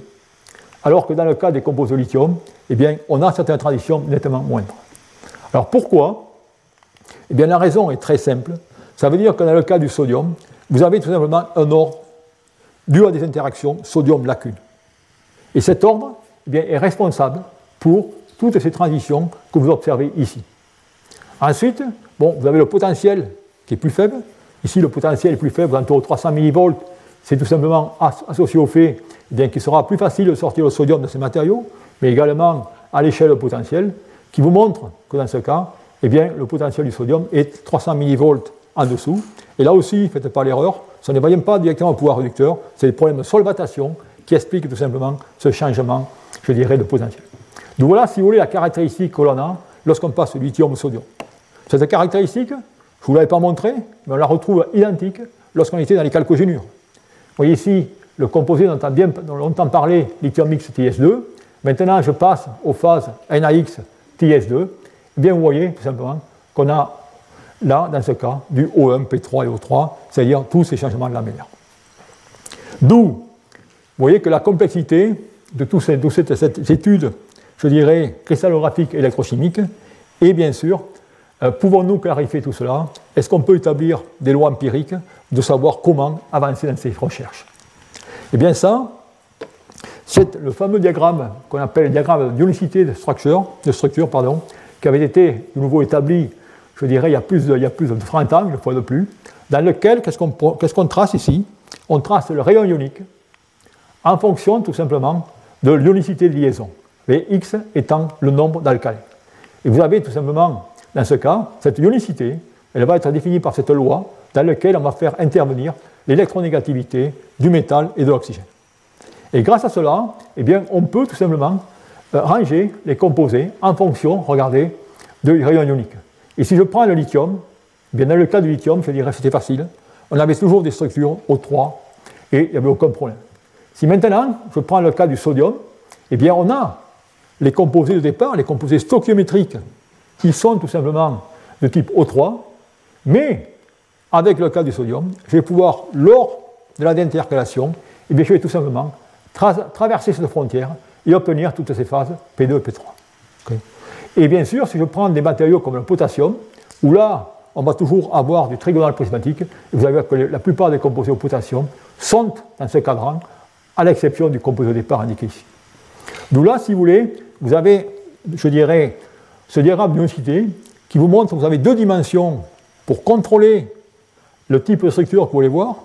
Alors que dans le cas des composés au lithium, eh bien, on a certaines transitions nettement moindres. Alors pourquoi? Eh bien, la raison est très simple. Ça veut dire que dans le cas du sodium, vous avez tout simplement un ordre dû à des interactions sodium-lacune. Et cet ordre eh est responsable pour toutes ces transitions que vous observez ici. Ensuite, bon, vous avez le potentiel qui est plus faible. Ici, le potentiel est plus faible, autour de 300 millivolts. C'est tout simplement associé au fait eh qu'il sera plus facile de sortir le sodium de ces matériaux, mais également à l'échelle potentielle, qui vous montre que dans ce cas, eh bien, le potentiel du sodium est 300 millivolts en dessous. Et là aussi, faites pas l'erreur, ce n'est pas directement au pouvoir réducteur, c'est le problème de solvatation qui explique tout simplement ce changement, je dirais, de potentiel. Donc voilà, si vous voulez, la caractéristique que l'on a lorsqu'on passe du lithium au sodium. Cette caractéristique, je ne vous l'avais pas montrée, mais on la retrouve identique lorsqu'on était dans les chalcogénures. Vous voyez ici le composé dont on bien longtemps parlé, lithium X TS2. Maintenant, je passe aux phases NaX TS2. Eh bien, vous voyez tout simplement qu'on a là, dans ce cas, du O1, P3 et O3, c'est-à-dire tous ces changements de lamellaire. D'où, vous voyez que la complexité de toute cette, cette, étude, je dirais, cristallographique et électrochimique, et bien sûr, euh, pouvons-nous clarifier tout cela? Est-ce qu'on peut établir des lois empiriques de savoir comment avancer dans ces recherches? Eh bien ça, c'est le fameux diagramme qu'on appelle le diagramme d'unicité de structure, de structure pardon, qui avait été de nouveau établi je dirais, il y a plus de, il y a plus de 30 ans, une fois de plus, dans lequel, qu'est-ce qu'on trace ici? On trace le rayon ionique en fonction, tout simplement, de l'ionicité de liaison, et X étant le nombre d'alcanes. Et vous avez tout simplement, dans ce cas, cette ionicité, elle va être définie par cette loi dans laquelle on va faire intervenir l'électronégativité du métal et de l'oxygène. Et grâce à cela, eh on peut tout simplement euh, ranger les composés en fonction, regardez, du rayon ionique. Et si je prends le lithium, bien dans le cas du lithium, je dirais que c'était facile. On avait toujours des structures O3 et il n'y avait aucun problème. Si maintenant je prends le cas du sodium, eh bien on a les composés de départ, les composés stoichiométriques, qui sont tout simplement de type O3, mais avec le cas du sodium, je vais pouvoir, lors de la déintercalation, eh je vais tout simplement traverser cette frontière et obtenir toutes ces phases P2 et P3. Et bien sûr, si je prends des matériaux comme le potassium, où là, on va toujours avoir du trigonal prismatique, vous allez voir que la plupart des composés au potassium sont dans ce cadran, à l'exception du composé de départ indiqué ici. D'où là, si vous voulez, vous avez, je dirais, ce diagramme d'unicité qui vous montre que vous avez deux dimensions pour contrôler le type de structure que vous voulez voir.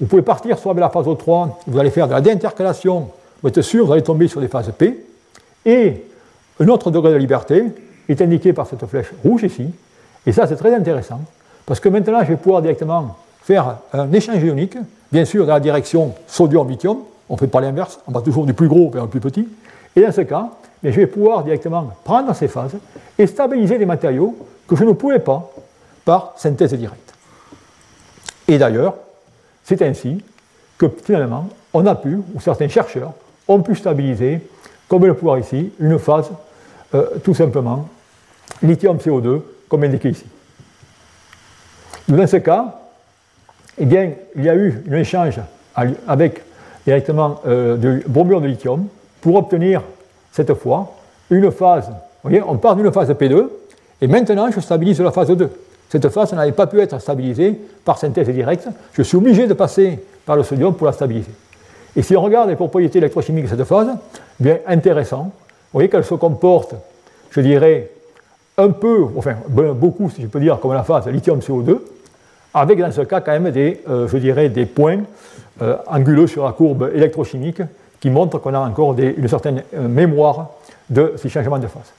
Vous pouvez partir soit avec la phase O3, vous allez faire de la déintercalation, vous êtes sûr, vous allez tomber sur des phases P, et un autre degré de liberté est indiqué par cette flèche rouge ici. Et ça, c'est très intéressant, parce que maintenant, je vais pouvoir directement faire un échange ionique, bien sûr dans la direction sodium-lithium, on ne fait pas l'inverse, on va toujours du plus gros vers le plus petit. Et dans ce cas, je vais pouvoir directement prendre ces phases et stabiliser des matériaux que je ne pouvais pas par synthèse directe. Et d'ailleurs, c'est ainsi que finalement, on a pu, ou certains chercheurs ont pu stabiliser, comme le pouvoir ici, une phase euh, tout simplement lithium CO2, comme indiqué ici. Dans ce cas, eh bien, il y a eu un échange avec directement euh, du bromure de lithium pour obtenir cette fois une phase. Vous voyez, on part d'une phase P2 et maintenant je stabilise la phase 2. Cette phase n'avait pas pu être stabilisée par synthèse directe. Je suis obligé de passer par le sodium pour la stabiliser. Et si on regarde les propriétés électrochimiques de cette phase, eh bien intéressant. Vous voyez qu'elle se comporte, je dirais, un peu, enfin beaucoup, si je peux dire, comme la phase lithium-CO2, avec dans ce cas quand même des, euh, je dirais, des points euh, anguleux sur la courbe électrochimique qui montrent qu'on a encore une certaine euh, mémoire de ces changements de phase.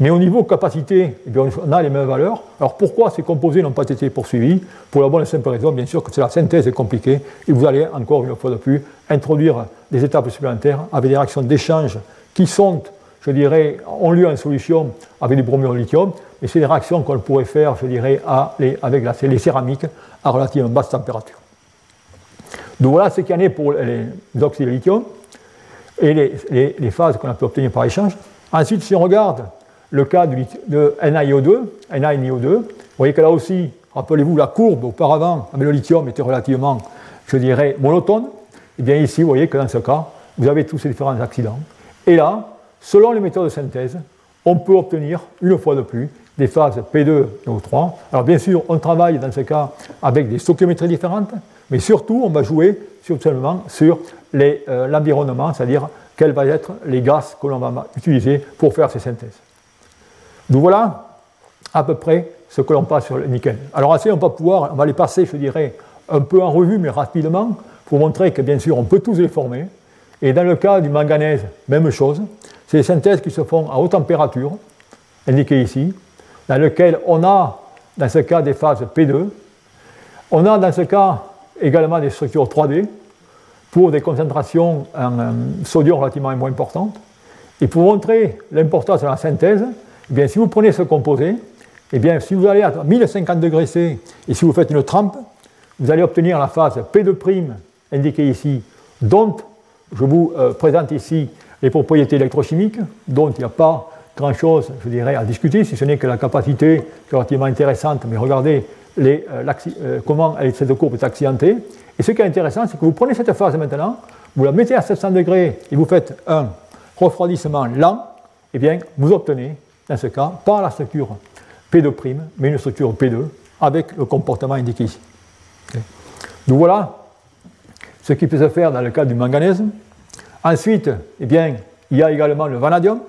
Mais au niveau capacité, eh on a les mêmes valeurs. Alors pourquoi ces composés n'ont pas été poursuivis? Pour la bonne et simple raison, bien sûr, que la synthèse est compliquée et vous allez, encore une fois de plus, introduire des étapes supplémentaires avec des réactions d'échange qui sont, je dirais, ont lieu en solution avec du bromure lithium, mais c'est des réactions qu'on pourrait faire, je dirais, avec les céramiques à relativement basse température. Donc voilà ce qu'il y en est pour les oxydes de lithium et les, phases qu'on a pu obtenir par échange. Ensuite, si on regarde le cas de NiO2, NiNiO2. Vous voyez que là aussi, rappelez-vous, la courbe auparavant le lithium était relativement, je dirais, monotone. Et eh bien ici, vous voyez que dans ce cas, vous avez tous ces différents accidents. Et là, selon les méthodes de synthèse, on peut obtenir, une fois de plus, des phases P2 et O3. Alors bien sûr, on travaille dans ce cas avec des stoichiométries différentes, mais surtout, on va jouer seulement sur euh, l'environnement, c'est-à-dire quels vont être les gaz que l'on va utiliser pour faire ces synthèses. Donc voilà à peu près ce que l'on passe sur le nickel. Alors assez, on va pouvoir, on va les passer, je dirais, un peu en revue, mais rapidement, pour montrer que bien sûr, on peut tous les former. Et dans le cas du manganèse, même chose. C'est des synthèses qui se font à haute température, indiquées ici, dans lequel on a, dans ce cas, des phases P2. On a, dans ce cas, également des structures 3D pour des concentrations en euh, sodium relativement moins importantes. Et pour montrer l'importance de la synthèse, eh bien, si vous prenez ce composé, eh bien, si vous allez à 1050 degrés C et si vous faites une trempe, vous allez obtenir la phase P2' indiquée ici, dont je vous euh, présente ici les propriétés électrochimiques, dont il n'y a pas grand-chose, je dirais, à discuter, si ce n'est que la capacité qui est relativement intéressante, mais regardez euh, euh, comment cette courbe est accidentée. Et ce qui est intéressant, c'est que vous prenez cette phase maintenant, vous la mettez à 700 degrés et vous faites un refroidissement lent, et eh bien, vous obtenez dans ce cas, pas la structure P2', mais une structure P2 avec le comportement indiqué ici. Donc voilà ce qui peut se faire dans le cas du manganèse. Ensuite, eh bien, il y a également le vanadium.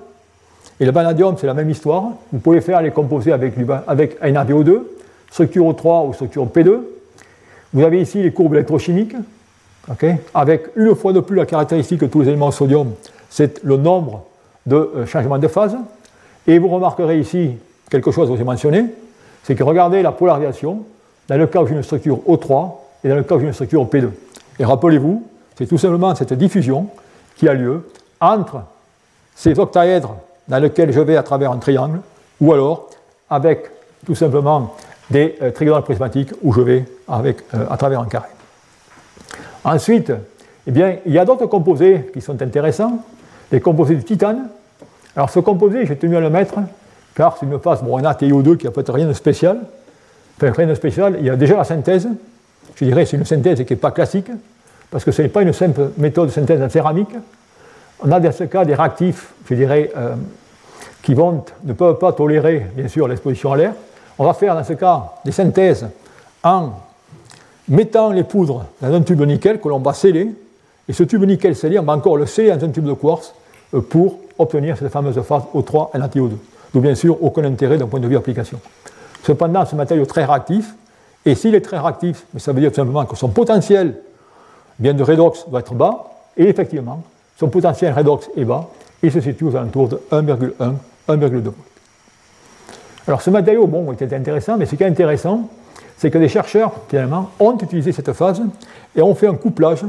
Et le vanadium, c'est la même histoire. Vous pouvez faire les composés avec, avec NaVO2, structure O3 ou structure P2. Vous avez ici les courbes électrochimiques, avec une fois de plus la caractéristique de tous les éléments sodium, c'est le nombre de euh, changements de phase. Et vous remarquerez ici quelque chose que j'ai mentionné, c'est que regardez la polarisation dans le cas où j'ai une structure O3 et dans le cas où j'ai une structure P2. Et rappelez-vous, c'est tout simplement cette diffusion qui a lieu entre ces octaèdres dans lesquels je vais à travers un triangle, ou alors avec tout simplement des euh, trigonales prismatiques où je vais avec, euh, à travers un carré. Ensuite, eh bien, il y a d'autres composés qui sont intéressants, les composés du titane, alors ce composé, j'ai tenu à le mettre, car c'est une phase, bon, on a TiO2 qui n'a peut-être rien de spécial. Enfin, rien de spécial, il y a déjà la synthèse. Je dirais c'est une synthèse qui n'est pas classique, parce que ce n'est pas une simple méthode de synthèse en céramique. On a dans ce cas des réactifs, je dirais, euh, qui ne peuvent pas tolérer, bien sûr, l'exposition à l'air. On va faire dans ce cas des synthèses en mettant les poudres dans un tube de nickel que l'on va sceller. Et ce tube de nickel scellé, on va encore le sceller dans un tube de quartz euh, pour obtenir cette fameuse phase O3 et NaTO2. Donc bien sûr, aucun intérêt d'un point de vue application. Cependant, ce matériau est très réactif, et s'il est très réactif, ça veut dire tout simplement que son potentiel bien de redox doit être bas, et effectivement, son potentiel redox est bas, et se situe aux alentours de 1,1, 1,2 Alors ce matériau, bon, était intéressant, mais ce qui est intéressant, c'est que des chercheurs, finalement, ont utilisé cette phase et ont fait un couplage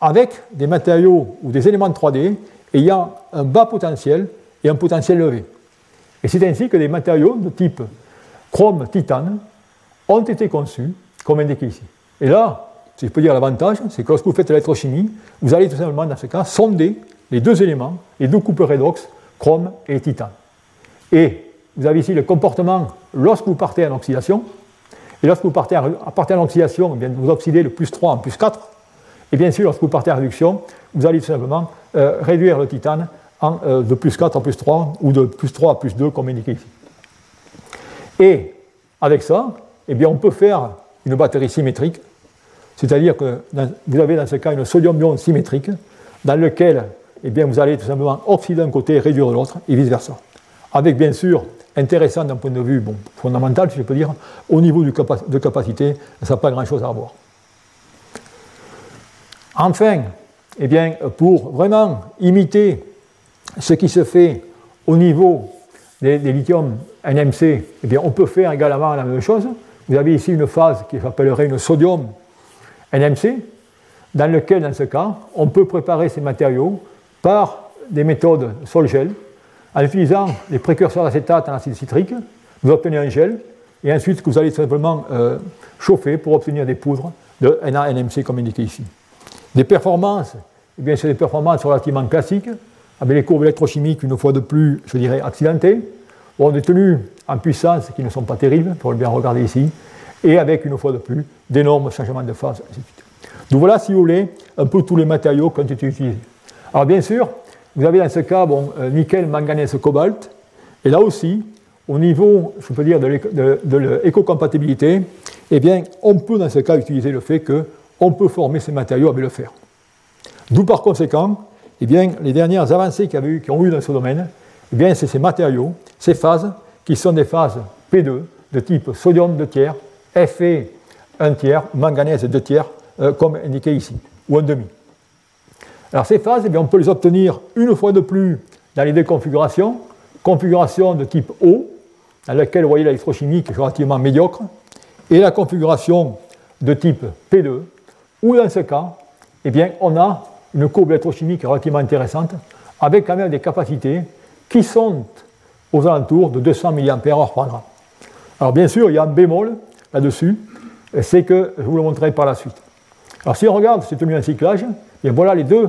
avec des matériaux ou des éléments 3D ayant un bas potentiel et un potentiel élevé. Et c'est ainsi que des matériaux de type chrome-titane ont été conçus, comme indiqué ici. Et là, si je peux dire l'avantage, c'est que lorsque vous faites l'électrochimie, vous allez tout simplement, dans ce cas, sonder les deux éléments, les deux coupes redox, chrome et titane. Et vous avez ici le comportement lorsque vous partez en oxydation, Et lorsque vous partez à, partir de l'oxydation, eh vous oxydez le plus 3 en plus 4. Et bien sûr, lorsque vous partez à réduction, vous allez tout simplement euh, réduire le titane en, euh, de plus 4 en plus 3 ou de plus 3 à plus 2 comme indiqué ici. Et avec ça, eh bien, on peut faire une batterie symétrique, c'est-à-dire que vous avez dans ce cas une sodium-ion symétrique dans lequel eh bien, vous allez tout simplement oxyder d'un côté et réduire de l'autre, et vice-versa. Avec bien sûr, intéressant d'un point de vue bon, fondamental, si je peux dire, au niveau de capacité, ça n'a pas grand-chose à voir. Enfin, eh bien, pour vraiment imiter ce qui se fait au niveau des, lithiums NMC, eh bien, on peut faire également la même chose. Vous avez ici une phase qui s'appellerait une sodium NMC, dans lequel, dans ce cas, on peut préparer ces matériaux par des méthodes sol-gel, en utilisant les précurseurs d'acétate en acide citrique, vous obtenez un gel, et ensuite que vous allez simplement euh, chauffer pour obtenir des poudres de NaNMC comme indiqué ici. Des performances, eh bien, c'est des performances relativement classiques, avec les courbes électrochimiques, une fois de plus, je dirais, accidentées, ont des tenues en puissance qui ne sont pas terribles, pour le bien regarder ici, et avec, une fois de plus, d'énormes changements de phase, ainsi de suite. Donc voilà, si vous voulez, un peu tous les matériaux qui ont été utilisés. Alors bien sûr, vous avez dans ce cas bon, euh, nickel, manganèse, cobalt, et là aussi, au niveau, je peux dire, de l'éco-compatibilité, eh bien, on peut dans ce cas utiliser le fait qu'on peut former ces matériaux avec le fer. D'où par conséquent, eh bien, les dernières avancées qu'il y, eu, qui ont eu dans ce domaine, eh bien, c'est ces matériaux, ces phases, qui sont des phases P2 de type sodium 2 tiers, Fe 1 tiers, manganèse 2 tiers, euh, comme indiqué ici, ou un demi. Alors ces phases, eh bien, on peut les obtenir une fois de plus dans les deux configurations. Configuration de type O, dans laquelle vous voyez l'électrochimie est relativement médiocre, et la configuration de type P2, où dans ce cas, eh bien, on a une courbe électrochimique relativement intéressante, avec quand même des capacités qui sont aux alentours de 200 mAh par gramme. Alors bien sûr, il y a un bémol là-dessus, c'est que je vous le montrerai par la suite. Alors si on regarde cette tenue en cyclage, et voilà les deux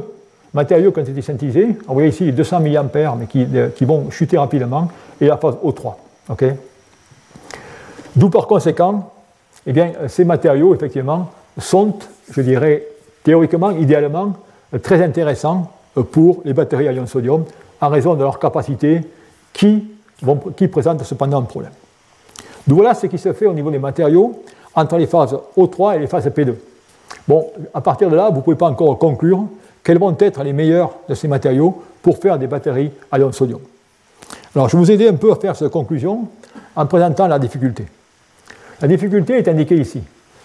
matériaux qui ont été synthétisés. Vous voyez ici les 200 mA, mais euh, qui, vont chuter rapidement, et la phase O3. D'où par conséquent, eh bien, ces matériaux, effectivement, sont, je dirais, théoriquement, idéalement, très intéressants pour les batteries à ion sodium, en raison de leur capacité qui, qui présentent cependant un problème. Donc voilà ce qui se fait au niveau des matériaux entre les phases O3 et les phases P2. Bon, à partir de là, vous ne pouvez pas encore conclure quels vont être les meilleurs de ces matériaux pour faire des batteries à ion sodium. Alors, je vous aider un peu à faire cette conclusion en présentant la difficulté. La difficulté est indiquée ici.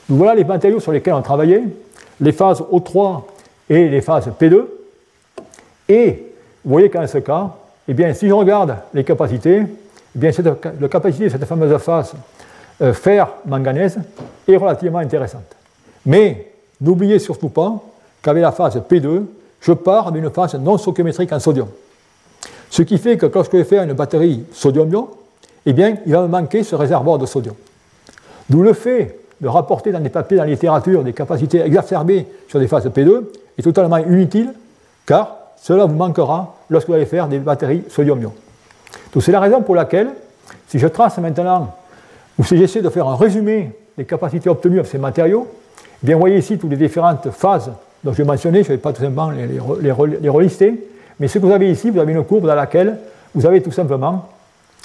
Donc, voilà les matériaux sur lesquels on travaillait, les phases O3 et les phases P2. Et vous voyez qu'en ce cas, eh bien, si je regarde les capacités, eh bien, la capacité de cette fameuse phase euh, fer-manganèse est relativement intéressante. Mais n'oubliez surtout pas qu'avec la phase P2, je pars d'une phase non stoichiométrique en sodium. Ce qui fait que lorsque je vais faire une batterie sodium-ion, eh bien, il va me manquer ce réservoir de sodium. D'où le fait de rapporter dans des papiers, dans la littérature, des capacités exacerbées sur des phases P2 est totalement inutile, car cela vous manquera lorsque vous allez faire des batteries sodium-ion. C'est la raison pour laquelle, si je trace maintenant, ou si j'essaie de faire un résumé des capacités obtenues avec ces matériaux, eh bien, vous voyez ici toutes les différentes phases dont je vais mentionner, je ne vais pas tout simplement les, les, relister, mais ce que vous avez ici, vous avez une courbe dans laquelle vous avez tout simplement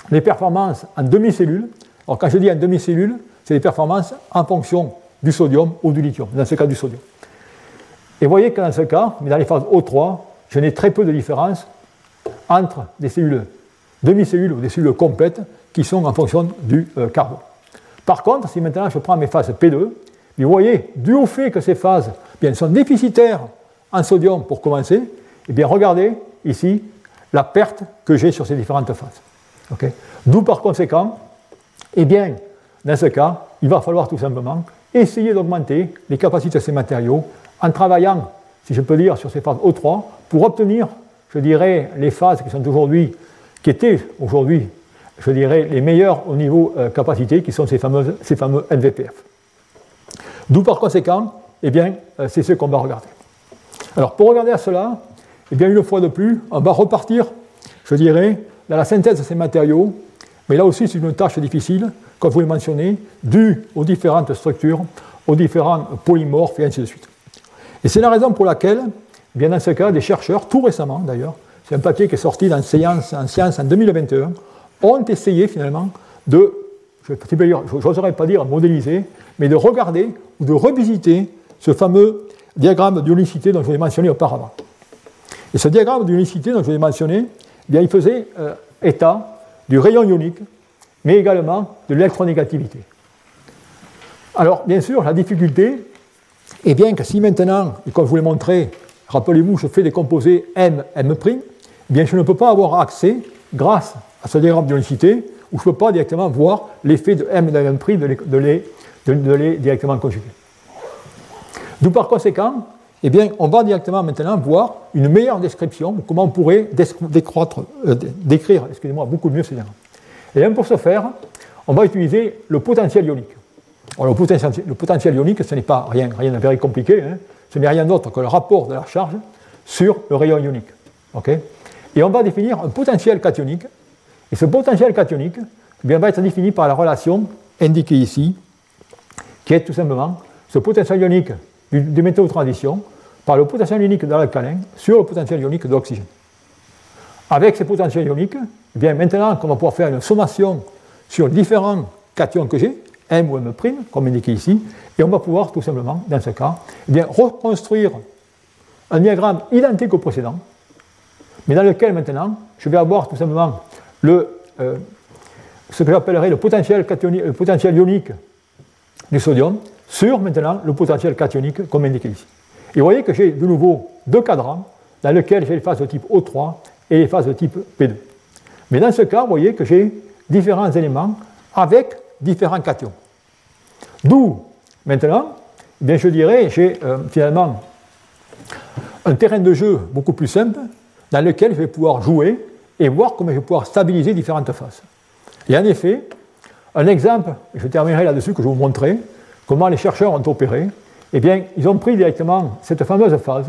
les performances en demi-cellule. Alors quand je dis en demi-cellule, c'est les performances en fonction du sodium ou du lithium, dans ce cas du sodium. Et vous voyez que dans ce cas, mais dans les phases O3, je n'ai très peu de différence entre des cellules demi-cellules ou des cellules complètes qui sont en fonction du euh, carbone. Par contre, si maintenant je prends mes phases P2, vous voyez, dû au fait que ces phases bien, sont déficitaires en sodium pour commencer, eh bien, regardez ici la perte que j'ai sur ces différentes phases. D'où par conséquent, eh bien, dans ce cas, il va falloir tout simplement essayer d'augmenter les capacités de ces matériaux en travaillant, si je peux dire, sur ces phases O3 pour obtenir, je dirais, les phases qui sont aujourd'hui, qui étaient aujourd'hui, je dirais, les meilleures au niveau euh, capacité, qui sont ces, ces fameux NVPF. D'où par conséquent, eh bien, euh, c'est ce qu'on va regarder. Alors pour regarder à cela, eh bien, une fois de plus, on va repartir, je dirais, dans la synthèse de ces matériaux, Mais là aussi, c'est une tâche difficile, comme vous l'avez mentionné, due aux différentes structures, aux différents polymorphes et ainsi de suite. Et c'est la raison pour laquelle, bien dans ce cas, des chercheurs, tout récemment d'ailleurs, c'est un papier qui est sorti en Science en 2021, ont essayé finalement de, je n'oserais pas dire modéliser, mais de regarder ou de revisiter ce fameux diagramme d'ionicité dont je vous ai mentionné auparavant. Et ce diagramme d'ionicité dont je vous ai mentionné, eh bien, il faisait euh, état du rayon ionique, mais également de l'électronégativité. Alors, bien sûr, la difficulté est bien que si maintenant, et comme je vous l'ai montré, rappelez-vous, je fais des composés M, M', bien, je ne peux pas avoir accès, grâce à ce diagramme d'ionicité, où je ne peux pas directement voir l'effet de M et de de les, de les, de directement conjuguer. D'où par conséquent, eh bien, on va directement maintenant voir une meilleure description, comment on pourrait euh, décrire excusez-moi, beaucoup mieux ces diagrammes. Et bien pour ce faire, on va utiliser le potentiel ionique. le, potentiel, le, potentiel, ionique, ce n'est pas rien, rien de très compliqué, hein. ce n'est rien d'autre que le rapport de la charge sur le rayon ionique. Et on va définir un potentiel cationique, et ce potentiel cationique eh bien, va être défini par la relation indiquée ici, qui est tout simplement ce potentiel ionique du, métaux de transition par le potentiel ionique de l'alcalin sur le potentiel ionique de l'oxygène. Avec ces potentiels ioniques, eh bien maintenant qu'on va pouvoir faire une sommation sur différents cations que j'ai, M ou M', comme indiqué ici, et on va pouvoir tout simplement, dans ce cas, eh bien, reconstruire un diagramme identique au précédent, mais dans lequel maintenant je vais avoir tout simplement le, euh, ce que j'appellerai le potentiel, ionique du sodium sur maintenant le potentiel cationique comme indiqué ici. Et vous voyez que j'ai de nouveau deux cadrans dans lesquels j'ai les phases de type O3 et les phases de type P2. Mais dans ce cas, vous voyez que j'ai différents éléments avec différents cations. D'où, maintenant, eh bien, je dirais, j'ai euh, finalement un terrain de jeu beaucoup plus simple dans lequel je vais pouvoir jouer et voir comment je vais pouvoir stabiliser différentes phases. Et en effet, un exemple, je terminerai là-dessus que je vous montrer, Comment les chercheurs ont opéré Eh bien, ils ont pris directement cette fameuse phase.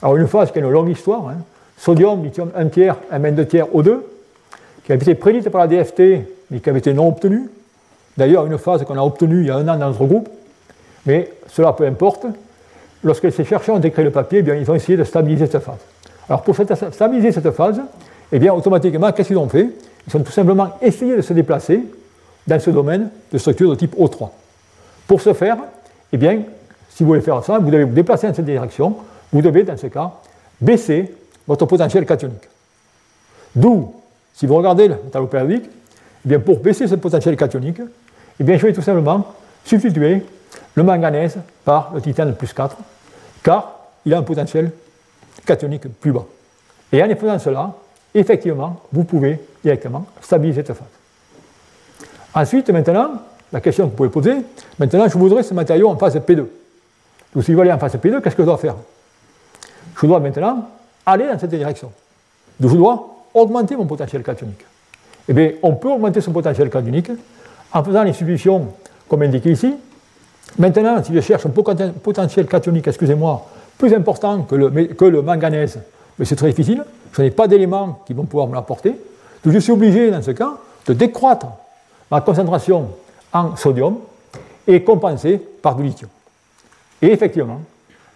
Alors, une phase qui a une longue histoire hein. sodium, lithium 1 tiers, Mn2 tiers, O2, qui avait été prédite par la DFT, mais qui avait été non obtenue. D'ailleurs, une phase qu'on a obtenue il y a un an dans notre groupe, mais cela peu importe. Lorsque ces chercheurs ont écrit le papier, eh bien, ils ont essayé de stabiliser cette phase. Alors, pour stabiliser cette phase, eh bien, automatiquement, qu'est-ce qu'ils ont fait? Ils ont tout simplement essayé de se déplacer dans ce domaine de structure de type O3. Pour ce faire, eh bien, si vous voulez faire ça, vous devez vous déplacer dans cette direction. Vous devez, dans ce cas, baisser votre potentiel cationique. D'où, si vous regardez le tableau périodique, eh bien, pour baisser ce potentiel cationique, bien, je vais tout simplement substituer le manganèse par le titane plus 4, car il a un potentiel cationique plus bas. Et en faisant cela, effectivement, vous pouvez directement stabiliser cette phase. Ensuite, maintenant, la question que vous pouvez poser, maintenant je voudrais ce matériau en phase P2. Donc si je veux aller en phase P2, qu'est-ce que je dois faire? Je dois maintenant aller dans cette direction. Donc je dois augmenter mon potentiel cationique. Eh bien, on peut augmenter son potentiel cationique en faisant les substitutions comme indiqué ici. Maintenant, si je cherche un potentiel cationique, excusez-moi, plus important que le, que le manganèse, mais c'est très difficile, je n'ai pas d'éléments qui vont pouvoir me l'apporter. Donc je suis obligé, dans ce cas, de décroître ma concentration en sodium et compensé par du lithium. Et effectivement,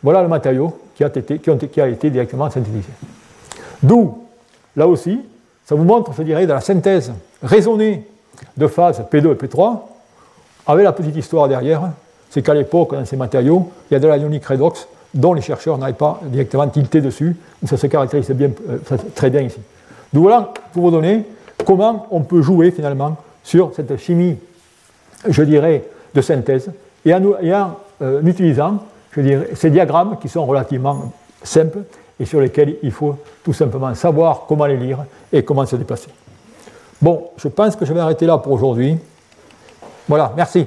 voilà le matériau qui a été, qui a été directement synthétisé. D'où, là aussi, ça vous montre, je dirais, de la synthèse raisonnée de phase P2 et P3, avec la petite histoire derrière, c'est qu'à l'époque, dans ces matériaux, il y a de l'ionique redox dont les chercheurs n'avaient pas directement tilté dessus, ça se caractérise euh, très bien ici. Donc voilà, pour vous donner comment on peut jouer finalement sur cette chimie je dirais, de synthèse, et en, euh, utilisant ces diagrammes qui sont relativement simples et sur lesquels il faut tout simplement savoir comment les lire et comment se déplacer. Bon, je pense que je vais arrêter là pour aujourd'hui. Voilà, merci.